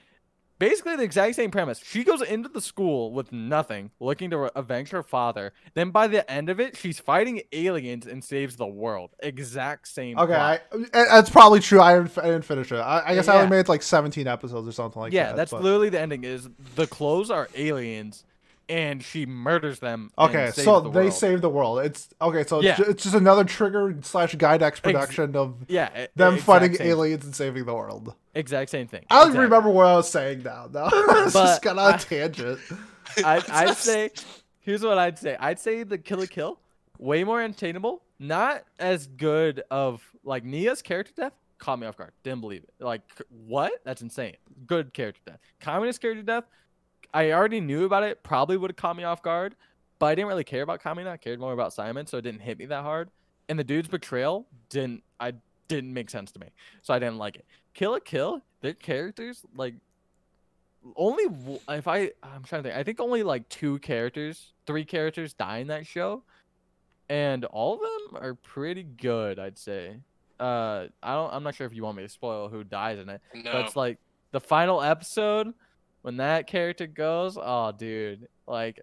basically the exact same premise. She goes into the school with nothing, looking to avenge her father. Then by the end of it, she's fighting aliens and saves the world. Exact same. Okay. I, that's probably true. I didn't, I didn't finish it. I, I guess I only made like 17 episodes or something like yeah, that. Yeah, that's but- literally the ending. Is the clothes are aliens, and she murders them. Okay, so the they save the world. It's okay. So it's, Yeah. it's just another trigger slash Gainax production of Yeah, them fighting same- aliens and saving the world. Exact same thing. I don't exactly. remember what I was saying now. No, it's just got on a tangent. I, I'd say, here's what I'd say. I'd say the Kill la Kill, way more attainable. Not as good of like Nia's character death. Caught me off guard. Didn't believe it. Like what? That's insane. Good character death. Kamina's character death. I already knew about it. Probably would have caught me off guard, but I didn't really care about Kamina. I cared more about Simon, so it didn't hit me that hard. And the dude's betrayal didn't. I didn't make sense to me, so I didn't like it. Kill la Kill. Their characters like only if I I'm trying to think. I think only like two characters, three characters die in that show, and all of them are pretty good. I'd say. Uh, I don't. I'm not sure if you want me to spoil who dies in it, No. but it's like the final episode when that character goes. Oh, dude, like.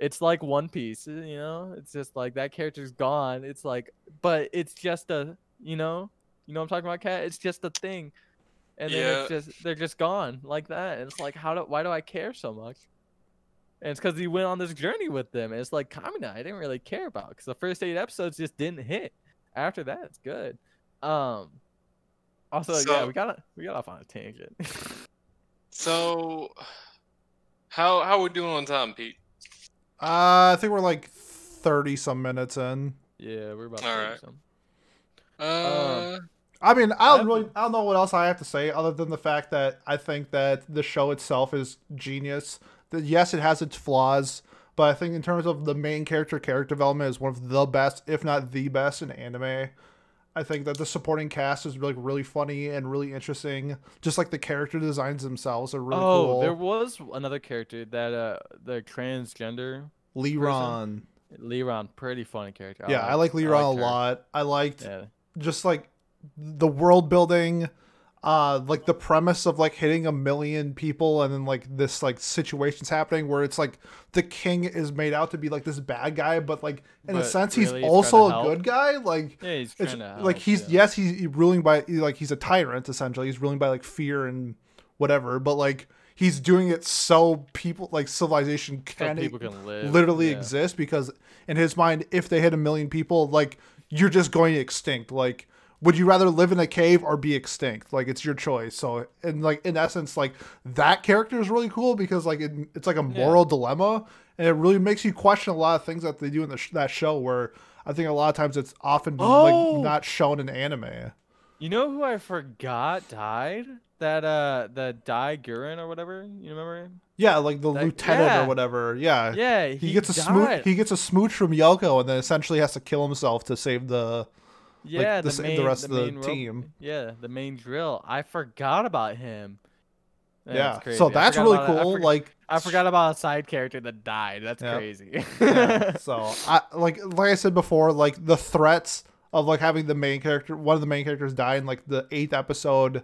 It's like One Piece, you know. It's just like that character's gone. It's like, but it's just a, you know, you know what I'm talking about, Cat. It's just a thing, and then it's just they're just gone like that. And it's like, how do why do I care so much? And it's because he went on this journey with them. And it's like Kamina, I didn't really care about because the first eight episodes just didn't hit. After that, it's good. Um. Also, yeah, we got we got off on a tangent. So, how how we doing on time, Pete? Uh, I think we're like 30 some minutes in. yeah, we're about to All do right. some. Uh, I mean, I don't really, I don't know what else I have to say other than the fact that I think that the show itself is genius. That yes, it has its flaws, but I think in terms of the main character character development is one of the best, if not the best, in anime. I think that the supporting cast is like really funny and really interesting. Just like the character designs themselves are really oh, cool. there was another character that uh the transgender Leeron. Leeron, pretty funny character. Yeah, I like Leeron a lot. I liked Yeah. just like the world building uh like the premise of like hitting a million people and then like this like situations happening where it's like the king is made out to be like this bad guy but like in a sense really he's also a good guy like Yeah, he's it's to like he's yeah. yes he's ruling by like he's a tyrant essentially he's ruling by like fear and whatever but like he's doing it so people like civilization So can people can live. literally yeah. exist because in his mind if they hit a million people like you're just going extinct like would you rather live in a cave or be extinct like it's your choice so and like in essence like that character is really cool because like it, it's like a moral dilemma and it really makes you question a lot of things that they do in the sh- that show where i think a lot of times it's often Oh! like not shown in anime You know who I forgot died? That uh, the Dai Gurren or whatever. You remember him? yeah like the That- lieutenant yeah. or whatever yeah Yeah, he, he, gets a smooch he gets a smooch from Yoko and then essentially has to kill himself to save the Yeah, the the, the main, rest of the main rope- team. Yeah, the main drill. I forgot about him. yeah, crazy. so that's really it. I cool like I forgot about a side character that died. That's Yeah. crazy. Yeah, so I like like I said before, like the threats of like having the main character, one of the main characters die in like the eighth episode,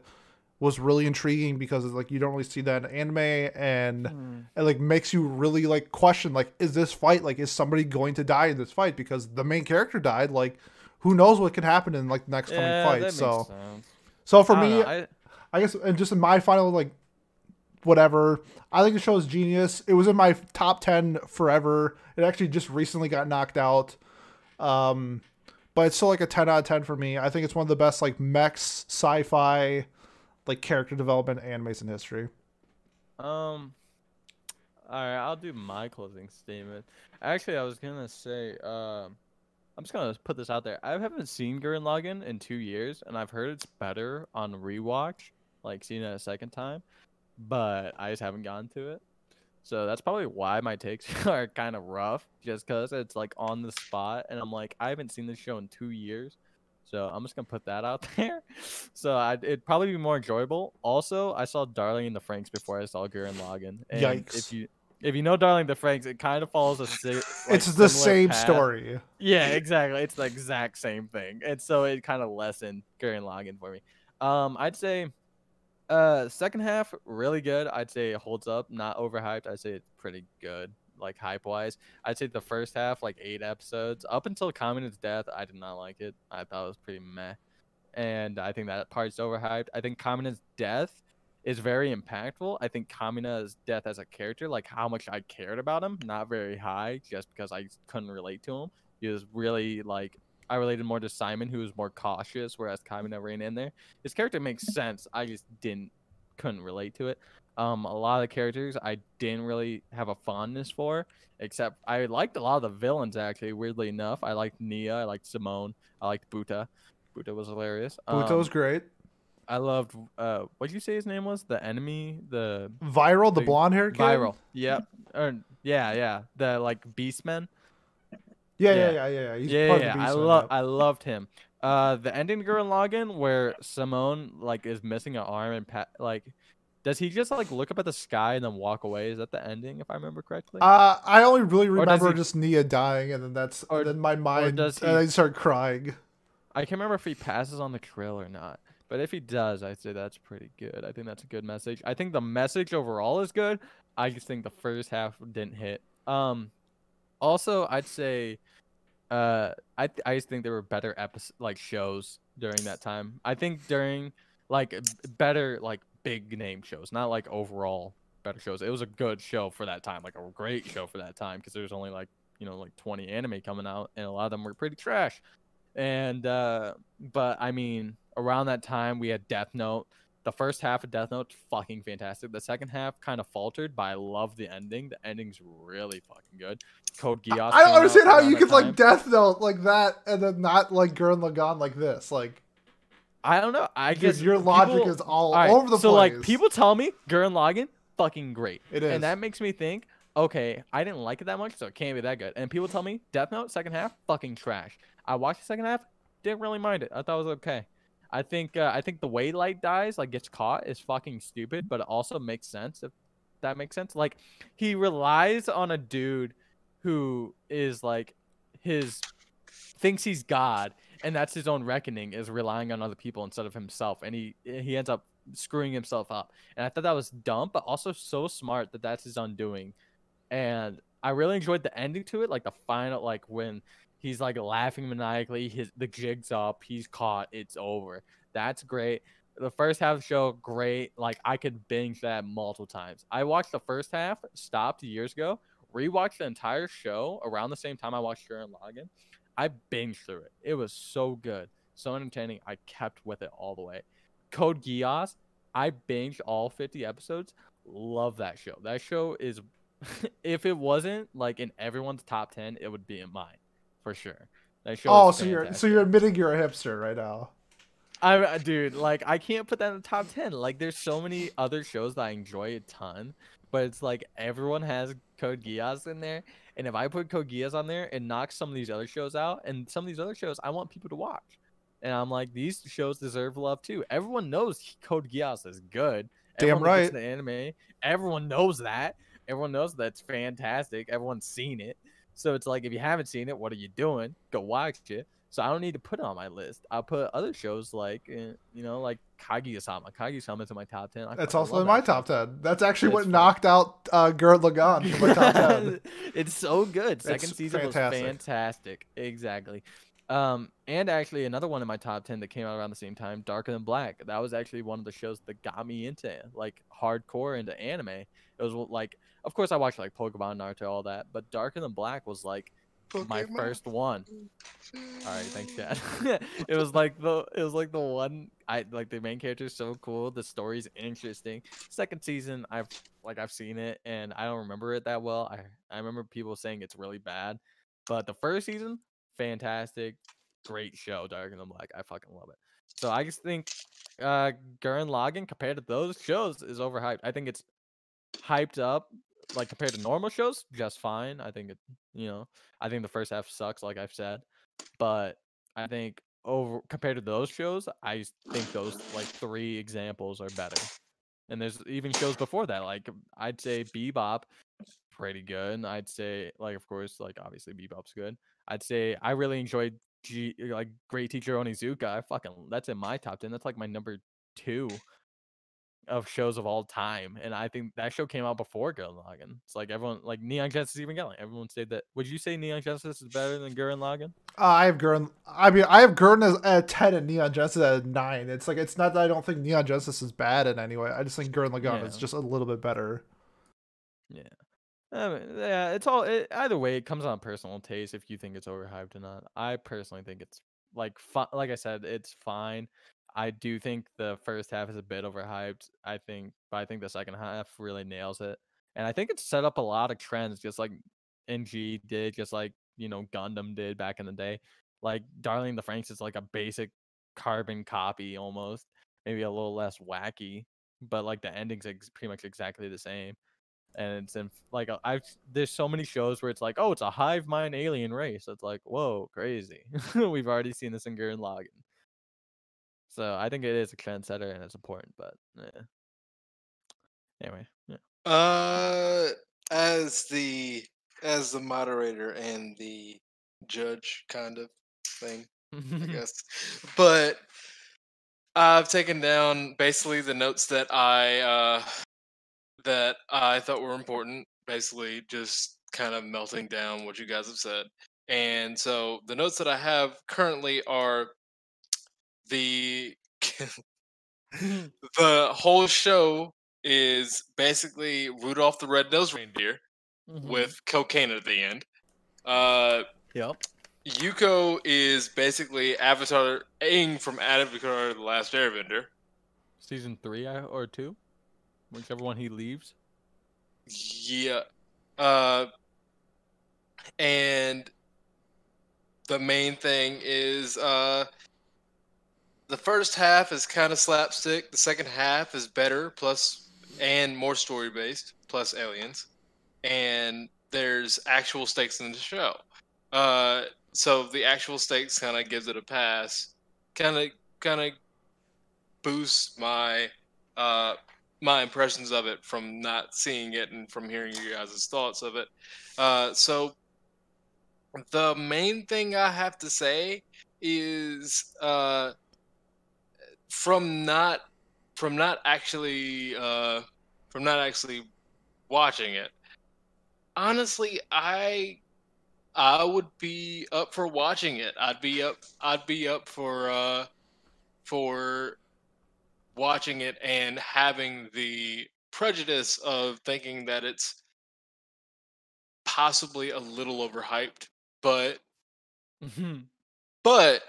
was really intriguing because it's like you don't really see that in anime, and Hmm. it like makes you really like question like, is this fight like is somebody going to die in this fight because the main character died? Like, who knows what could happen in like the next coming yeah, fight? that So sense. so for I me, know, I- I guess, and just in my final like whatever, I think the show is genius. It was in my top ten forever. It actually just recently got knocked out, um, but it's still like a ten out of ten for me. I think it's one of the best like mechs sci-fi like character development animes in history. Um. All right, I'll do my closing statement. Actually, I was gonna say, um, I'm just gonna put this out there. I haven't seen Gurren Lagann in two years, and I've heard it's better on rewatch, like seeing it a second time. But I just haven't gotten to it, so that's probably why my takes are kind of rough, just because it's like on the spot, and I'm like, I haven't seen this show in two years. So I'm just gonna put that out there. So I, it'd probably be more enjoyable. Also, I saw Darling in the Franxx before I saw Gurren Lagann. And Yikes. If you if you know Darling the Franxx, it kind of follows a si- like, it's the same path. story. Yeah, exactly. It's the exact same thing, and so it kind of lessened Gurren Lagann for me. Um, I'd say Uh, second half really good. I'd say it holds up. Not overhyped. I'd say it's pretty good, like hype wise. I'd say the first half, like eight episodes, up until Kamina's death, I did not like it. I thought it was pretty meh, and I think that part's overhyped. I think Kamina's death is very impactful. I think Kamina's death as a character, like how much I cared about him, not very high, just because I couldn't relate to him. He was really like I related more to Simon, who was more cautious, whereas Kamina ran in there. His character makes sense. I just didn't couldn't relate to it. Um, a lot of the characters I didn't really have a fondness for, except I liked a lot of the villains actually. Weirdly enough, I liked Nia, I liked Simone, I liked Boota. Boota was hilarious. Boota was Um, great. I loved. Uh, what did you say his name was? The enemy, the Viral, the the blonde hair kid. viral. Yep. Or yeah, yeah. The like Beastmen. Yeah, yeah, Yeah. yeah, yeah. He's yeah, part yeah. of the I love. I loved him. Uh, the ending Gurren Lagann where Simone like is missing an arm and pat like, does he just like look up at the sky and then walk away? Is that the ending if I remember correctly? Uh, I only really remember he- just Nia dying, and then that's Or- then my mind, does and I start crying. I can't remember if he passes on the trail or not. But if he does, I'd say that's pretty good. I think that's a good message. I think the message overall is good. I just think the first half didn't hit. Um, also, I'd say, uh, I th- I just think there were better episodes like shows during that time. I think during like better like big name shows, not like overall better shows. It was a good show for that time, like a great show for that time because there's only like you know like 20 anime coming out, and a lot of them were pretty trash and uh but i mean around that time we had death note the first half of death Note fucking fantastic the second half kind of faltered but i love the ending the ending's really fucking good code geass I don't understand how you could like. Death Note like that, and then not like Gurren Lagann like this. Like, i don't know i guess your logic people- is all Alright, over the so place. So like people tell me Gurren Lagann fucking great It is. and that makes me think okay i didn't like it that much so it can't be that good. And people tell me death note second half fucking trash. I watched the second half didn't really mind it. I thought it was okay. I think uh, i think the way light dies like gets caught is fucking stupid but it also makes sense if that makes sense. Like he relies on a dude who is like his thinks he's god and that's his own reckoning is relying on other people instead of himself and he he ends up screwing himself up. And i thought that was dumb but also so smart that that's his undoing and i really enjoyed the ending to it like the final like when he's like laughing maniacally his the jig's up he's caught it's over that's great the first half of the show great like i could binge that multiple times i watched the first half stopped years ago rewatched the entire show around the same time i watched Gurren Lagann. I binged through it. It was so good, so entertaining. I kept with it all the way. Code Geass, I binged all 50 episodes. Love that show. That show is, if it wasn't like in everyone's top 10, it would be in mine for sure. That show. oh, so you're so you're admitting you're a hipster right now. I, dude, like I can't put that in the top 10. Like there's so many other shows that I enjoy a ton, but it's like everyone has Code Geass in there, and if I put Code Geass on there, it knocks some of these other shows out, and some of these other shows I want people to watch. And I'm like, these shows deserve love too. Everyone knows Code Geass is good. Damn Everyone gets right. The anime, everyone knows that. Everyone knows that's fantastic. Everyone's seen it. So it's like, if you haven't seen it, what are you doing? Go watch it. So I don't need to put it on my list. I'll put other shows like, uh, you know, like Kaguya-sama. Kaguya-sama's in my top 10. I That's also in my top ten. That's actually It's what fun. knocked out uh, Gurren Lagann from my top ten. it's so good. Second It's season fantastic. was fantastic. Exactly. Um, and actually another one in my top ten that came out around the same time, Darker Than Black. That was actually one of the shows that got me into like hardcore into anime. It was like, of course, I watched like Pokemon, Naruto, all that, but Darker Than Black was like my first one. All right, thanks, Chad. it was like the it was like the one I like the main character is so cool. The story's interesting. Second season, I've like I've seen it and I don't remember it that well. I I remember people saying it's really bad, but the first season, fantastic, great show. Darker Than Black, I fucking love it. So I just think uh Gurren Lagann compared to those shows is overhyped. I think it's hyped up like compared to normal shows, just fine. I think it, you know, I think the first half sucks, like I've said, but I think over compared to those shows, i think those like three examples are better. And there's even shows before that, like I'd say Bebop, pretty good. I'd say like of course like obviously Bebop's good. I'd say I really enjoyed G like Great Teacher Onizuka. I fucking that's in my top ten. That's like my number two. Of shows of all time, and I think that show came out before Gurren Lagann. It's like everyone like Neon Genesis Evangelion. Everyone said that. Would you say Neon Genesis is better than Gurren Lagann? Uh, I have Gurren. I mean, I have Gurren as at ten and Neon Genesis at nine. It's like it's not that I don't think Neon Genesis is bad in any way. I just think Gurren Lagann is just a little bit better. Yeah. I mean, yeah, it's all it, either way. It comes on personal taste if you think it's overhyped or not. I personally think it's like fi- like I said, it's fine. I do think the first half is a bit overhyped. I think, but I think the second half really nails it, and I think it's set up a lot of trends, just like NG did, just like you know Gundam did back in the day. Like Darling the Franxx is like a basic carbon copy almost, maybe a little less wacky, but like the ending's ex- pretty much exactly the same and it's in like uh, I've there's so many shows where it's like, oh, it's a hive mind alien race. It's like, whoa, crazy. We've already seen this in Gurren Lagann. So I think it is a trendsetter and it's important, but yeah. Anyway, yeah. Uh, as the as the moderator and the judge kind of thing, I guess. But I've taken down basically the notes that I uh that I thought were important. Basically, just kind of melting down what you guys have said. And so the notes that I have currently are the the whole show is basically Rudolph the Red-Nosed Reindeer Mhm. with cocaine at the end. Uh, Yep. Yuko is basically Avatar Aang from Avatar: The Last Airbender. Season three or two, whichever one he leaves. Yeah. Uh, and the main thing is uh, the first half is kind of slapstick. The second half is better, plus and more story based, plus aliens, and there's actual stakes in the show. Uh, so the actual stakes kind of gives it a pass. Kind of, kind of boosts my uh my impressions of it from not seeing it and from hearing you guys' thoughts of it. Uh, so the main thing I have to say is uh, from not from not actually uh, from not actually watching it. Honestly, I I would be up for watching it. I'd be up I'd be up for uh, for watching it and having the prejudice of thinking that it's possibly a little overhyped, but Mhm. but.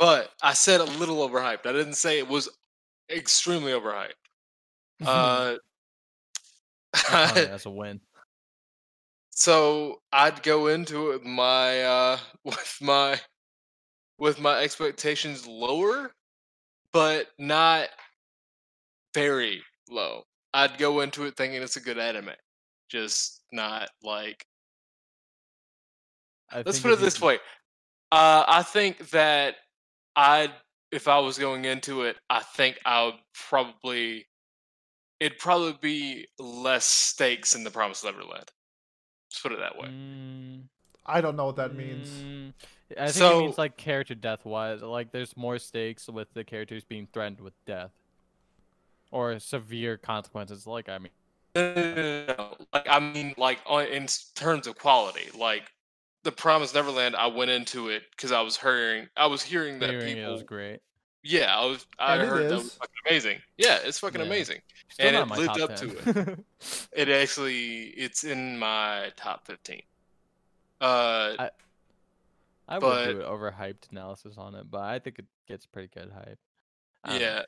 But I said a little overhyped. I didn't say it was extremely overhyped. Uh, I count it as a win. so I'd go into it my uh with my with my expectations lower, but not very low. I'd go into it thinking it's a good anime, just not like. I Let's think put it this way. Uh, I think that I'd if I was going into it, I think I would probably it'd probably be less stakes in the Promised Neverland. Let's put it that way. Mm, I don't know what that means. mm, I think it means like character death wise. Like there's more stakes with the characters being threatened with death or severe consequences. Like I mean, No, no, no, no, no. Like I mean, like in terms of quality, like the Promised Neverland, I went into it because I was hearing, I was hearing that hearing people. it was great. Yeah, I was. I And it heard that was fucking amazing. Yeah, it's fucking Yeah. amazing. Still And not it lived up 10. to It it actually, it's in my top fifteen. Uh, I- I would do an overhyped analysis on it, but I think it gets pretty good hype. I yeah.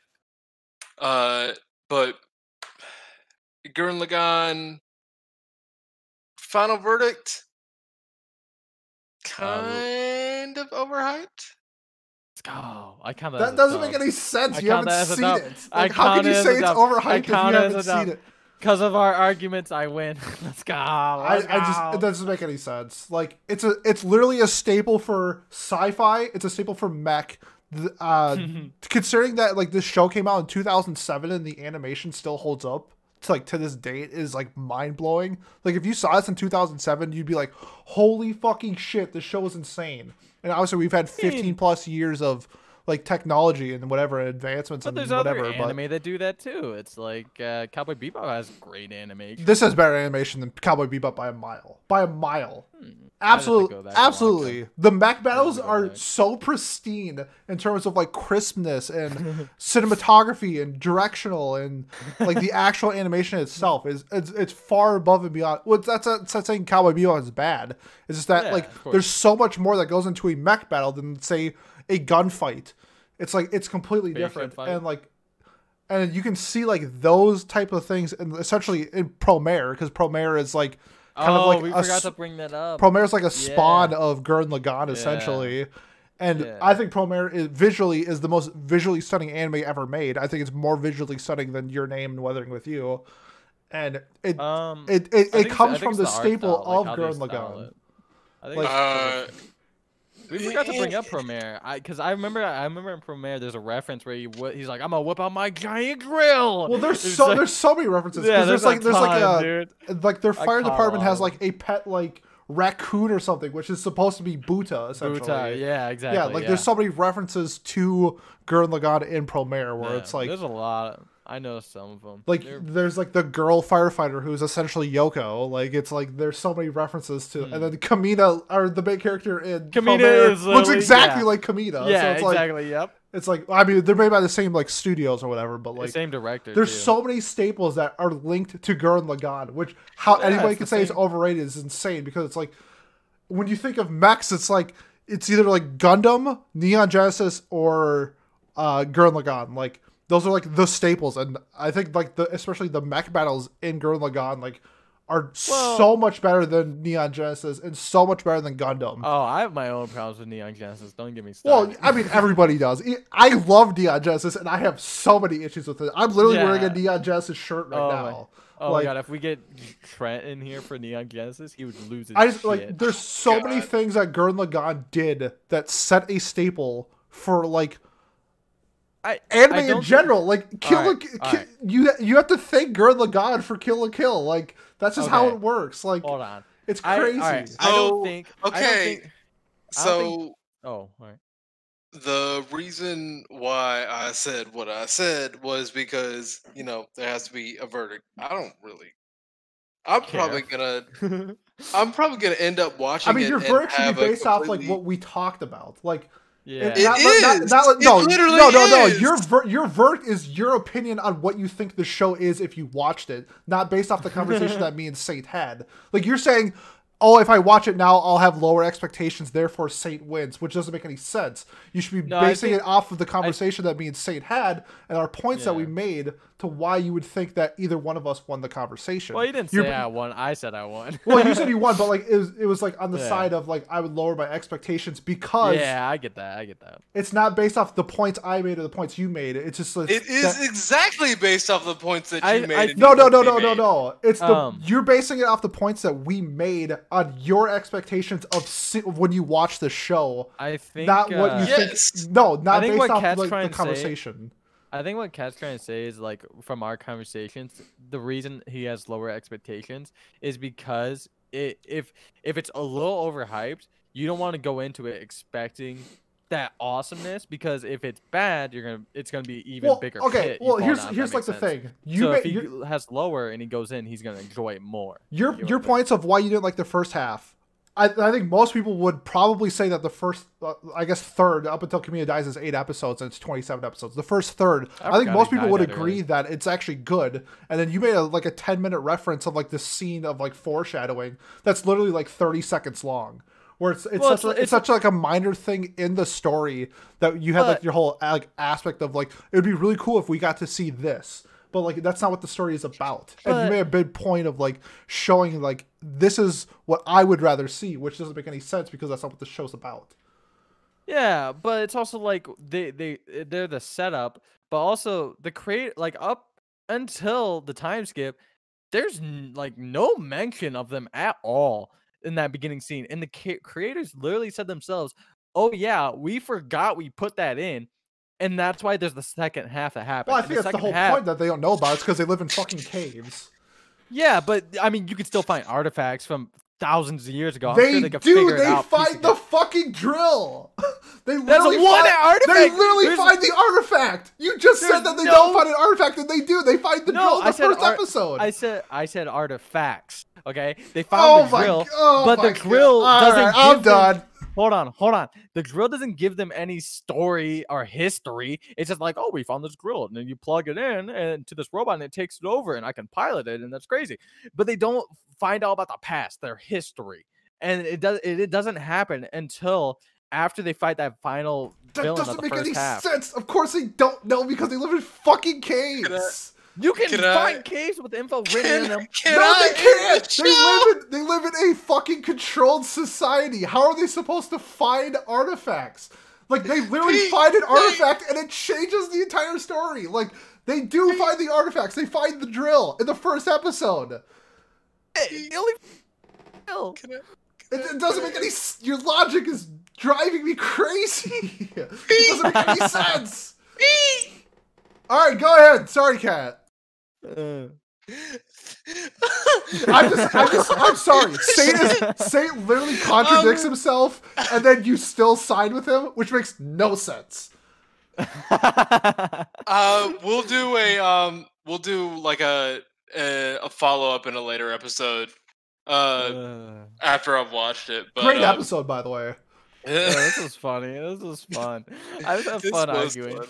Uh, but Gurren Lagann, final verdict, kind of overhyped. Let's go. I count that. That doesn't make any sense. I you haven't that as a seen dub. it. Like, how can you say it's overhyped if you it haven't seen it? Because of our arguments, I win. Let's go. I, Let's I just it doesn't make any sense. Like it's a it's literally a staple for sci-fi. It's a staple for mech. Uh, considering that like this show came out in 2007 and the animation still holds up to like to this date is like mind blowing. Like if you saw this in 2007, you'd be like, "Holy fucking shit! This show is insane." And obviously, we've had 15 plus years of like technology and whatever advancements But and there's whatever. other but anime that do that too. It's like uh, Cowboy Bebop has great animation. this has better animation than Cowboy Bebop by a mile. By a mile. Hmm. I'd have to Absolutely, go back and watch absolutely. The mech battles are back. so pristine in terms of like crispness and cinematography and directional and like the actual animation itself is it's, it's far above and beyond. Well, that's that's not saying Cowboy Bebop is bad. It's just that Yeah, like there's so much more that goes into a mech battle than say a gunfight. It's like it's completely different and like and you can see like those type of things and essentially in Promare because Promare is like kind oh, of like we a forgot s- to bring that up. Promare's like a spawn of Gurren Lagann essentially. And Yeah. I think Promare is visually is the most visually stunning anime ever made. I think it's more visually stunning than Your Name and Weathering with You. And it um, it it, it think it's- I comes from it's the, staple style, of how they Gurren Lagann. I think Like- Uh, we forgot to bring up Promare. I because I remember I remember in Promare there's a reference where he wh- he's like I'm gonna whip out my giant grill. Well, there's It's so like- there's so many references. yeah, there's, like there's like ton, a dude. like their fire department has like a pet like raccoon or something, which is supposed to be Boota essentially. Boota, yeah, exactly. yeah, like there's so many references to Gurren Lagann in Promare where Yeah, it's like there's a lot. I know some of them. like there's like the girl firefighter who's essentially Yoko. Like it's like there's so many references to, and then Kamina or the main character in Hmm. Kamina is looks exactly yeah. like Kamina. yeah, so it's like exactly. yep. it's like I mean they're made by the same like studios or whatever, but like the Same director. there's too. so many staples that are linked to Gurren Lagann, which how Yeah, anybody can say is overrated is insane because it's like when you think of mechs, it's like it's either like Gundam, Neon Genesis, or uh, Gurren Lagann. Like those are like the staples, and I think like the especially the mech battles in Gurren Lagann like are Well- so much better than Neon Genesis and so much better than Gundam. Oh, I have my own problems with Neon Genesis. Don't get me Well, started. I mean, everybody does. I love Neon Genesis, and I have so many issues with it. I'm literally Yeah. wearing a Neon Genesis shirt right Oh my- now. oh like- my god, if we get Trent in here for Neon Genesis, he would lose his I just shit. like there's so many things that Gurren Lagann did that set a staple for like I, anime I in don't general. Like Kill la Alright, Ki- alright. you you have to thank Gurren Lagann for Kill la Kill. Like that's just how it works. Like Hold on. it's I, crazy. alright, I don't So, think. I don't okay, think- I don't So think- oh, all right. the reason why I said what I said was because you know there has to be a verdict. I don't really. I'm Care. probably gonna. I'm probably gonna end up watching. I mean, it your verdict should be a based off like what we talked about. Like yeah. It not, is. Not, not, It no, literally no, no, no. is. Your ver- your verdict is your opinion on what you think the show is if you watched it, not based off the conversation that me and Saint had. Like you're saying, oh, if I watch it now, I'll have lower expectations, therefore Saint wins, which doesn't make any sense. You should be No, basing think- it off of the conversation that me and Saint had and our points that we made to why you would think that either one of us won the conversation. well, you didn't You're- say I won. I said I won. well, you said you won, but like it was, it was like on the Yeah. side of like I would lower my expectations because yeah, I get that. I get that. it's not based off the points I made or the points you made. It's just like It is that- exactly based off the points that you I- made. I- no, no, no, no, no, no. It's the Um, you're basing it off the points that we made on your expectations of si- when you watch the show, I think not what you uh, Yes. think. No, not based off like, the to say- conversation. I think what Cat's trying to say is like from our conversations, the reason he has lower expectations is because it, if if it's a little overhyped, you don't want to go into it expecting that awesomeness because if it's bad, you're gonna it's gonna be even Well, bigger. okay. Well, here's here's like the sense. thing. You so ma- if he has lower and he goes in, he's gonna enjoy it more. your, You your points of why you didn't like the first half. I, I think most people would probably say that the first, uh, I guess, third up until Kamina Dies is eight episodes and it's twenty-seven episodes. The first third, I I, think most people would that agree early. that it's actually good. And then you made a, like a ten-minute reference of like the scene of like foreshadowing that's literally like thirty seconds long, where it's it's Well, such it's- a, it's, it's- such like a minor thing in the story that you had like your whole like aspect of like it would be really cool if we got to see this. But like that's not what the story is about. and you made a big point of like showing like this is what I would rather see, which doesn't make any sense because that's not what the show's about. Yeah, but it's also like they they they're the setup, but also the create like up until the time skip, there's n- like no mention of them at all in that beginning scene, and the ca- creators literally said themselves, "Oh yeah, we forgot we put that in." And that's why there's the second half that happens. Well, I think that's the whole half- point that they don't know about. It's because they live in fucking caves. Yeah, but I mean, you can still find artifacts from thousands of years ago. I'm they sure they do. They out. find the fucking drill. they That's literally one find, artifact. They literally There's- find the artifact. You just said that they no- don't find an artifact, and they do. They find the No, drill in the first ar- episode. I said I said artifacts. Okay, they oh found the my, drill, oh but the drill God. doesn't right, I'm them- done. Hold on, hold on. The drill doesn't give them any story or history. It's just like, oh, we found this drill, and then you plug it in and to this robot, and it takes it over, and I can pilot it, and that's crazy. But they don't find out about the past, their history, and it does. It, it doesn't happen until after they fight that final That villain doesn't the make first any half. sense. Of course they don't know because they live in fucking caves. You can, Can find I- caves with info written in them. Can no, I they can't. the They live in they live in a fucking controlled society. How are they supposed to find artifacts? Like they literally find an artifact and it changes the entire story. Like they do find the artifacts. They find the drill in the first episode. Hey, only Hell. Can I- It, it doesn't make any. s- Your logic is driving me crazy. it doesn't make any sense. All right, go ahead. Sorry, cat. Uh, I'm just, I'm just, I'm sorry. Saint is, Saint literally contradicts Um, himself, and then you still side with him, which makes no sense. Uh, we'll do a um, we'll do like a a, a follow up in a later episode. Uh, uh, after I've watched it. But, Great um, episode, by the way. yeah, this was funny. This was fun. I've had This fun arguing. fun.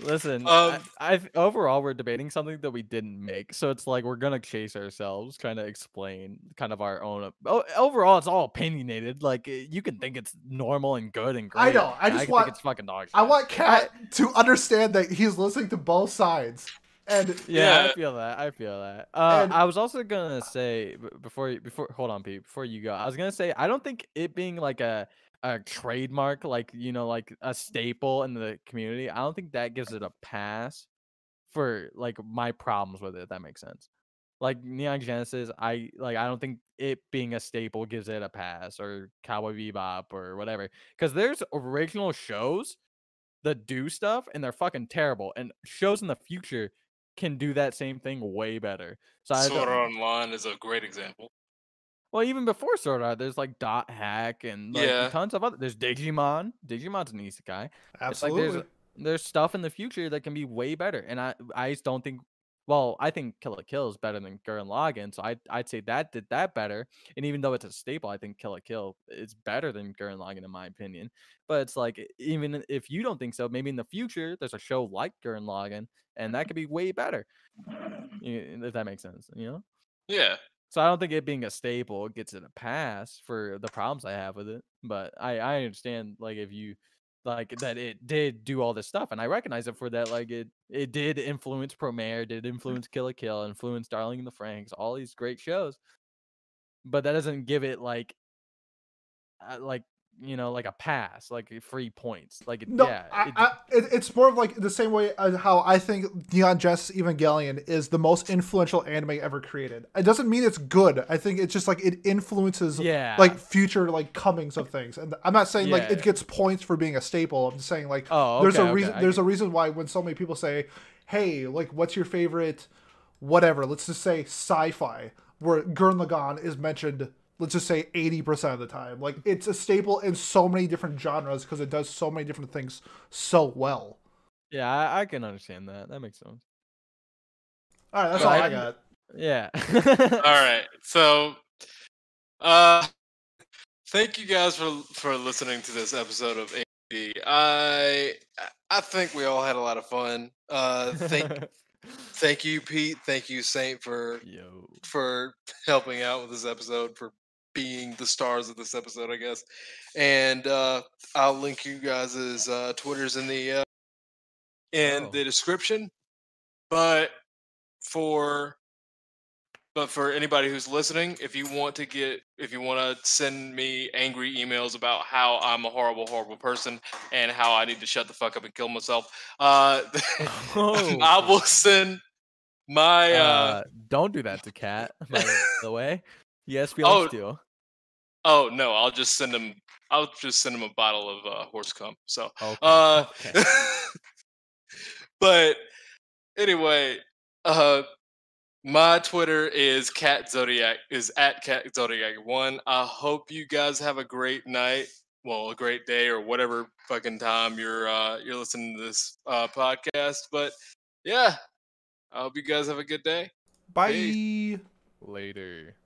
Listen, Um, I, I overall we're debating something that we didn't make, so it's like we're gonna chase ourselves, trying to explain kind of our own. op- O- overall, it's all opinionated. Like eh, you can think it's normal and good and great. I know, I and just can want- think it's fucking dog. I shit. want Cat to understand that he's listening to both sides, and Yeah, I Yeah. feel that. I feel that. Uh, And- I was also gonna say b- before you before hold on, Pete. Before you go, I was gonna say I don't think it being like a a trademark, like you know, like a staple in the community. I don't think that gives it a pass for like my problems with it. If that makes sense. Like Neon Genesis, I like. I don't think it being a staple gives it a pass, or Cowboy Bebop, or whatever. Because there's original shows that do stuff, and they're fucking terrible. And shows in the future can do that same thing way better. So I Sword Online is a great example. Well, even before Sword Art, there's like Dot Hack and like Yeah. tons of other. There's Digimon. Digimon's an isekai. It's like absolutely. there's there's stuff in the future that can be way better, and I I just don't think. Well, I think Kill la Kill is better than Gurren Lagann, so I I'd say that did that better. And even though it's a staple, I think Kill la Kill is better than Gurren Lagann in my opinion. But it's like even if you don't think so, maybe in the future there's a show like Gurren Lagann, and that could be way better. If that makes sense, you know. Yeah. So I don't think it being a staple gets it a pass for the problems I have with it. But I I understand like if you like that it did do all this stuff and I recognize it for that like it it did influence Promare, did influence Kill la Kill, influence Darling in the Franxx, all these great shows. But that doesn't give it like uh, like you know like a pass, like uh, free points. Like it, No, yeah, I, it- I, it, it's more of like the same way as how I think Neon Genesis Evangelion is the most influential anime ever created. It doesn't mean it's good. I think it's just like it influences yeah. like future like comings of things. And I'm not saying like it gets points for being a staple. I'm just saying like oh, there's a reason okay, I there's a reason why when so many people say, "Hey, like what's your favorite whatever?" Let's just say sci-fi where Gurren Lagann is mentioned let's just say 80% of the time. Like it's a staple in so many different genres because it does so many different things so well. yeah, I, I can understand that. That makes sense. All right, that's But all I I got. Yeah. All right. So, uh, thank you guys for for listening to this episode of AD. I I think we all had a lot of fun. Uh, thank thank you, Pete. Thank you, Saint, for Yo. for helping out with this episode for being the stars of this episode, I guess. And uh, I'll link you guys' uh, Twitters in the uh, in Oh. the description. But for but for anybody who's listening, if you want to get if you want to send me angry emails about how I'm a horrible, horrible person and how I need to shut the fuck up and kill myself, uh, Oh, I will send my uh, Uh, don't do that to Cat, by the way. Yes, we Oh, like to. Oh no, I'll just send him. I'll just send him a bottle of uh, horse cum. So, Okay. uh, okay. but anyway, uh, My Twitter is cat zodiac is at cat zodiac one. I hope you guys have a great night. Well, a great day or whatever fucking time you're uh, you're listening to this uh, podcast. But yeah, I hope you guys have a good day. Bye. Later.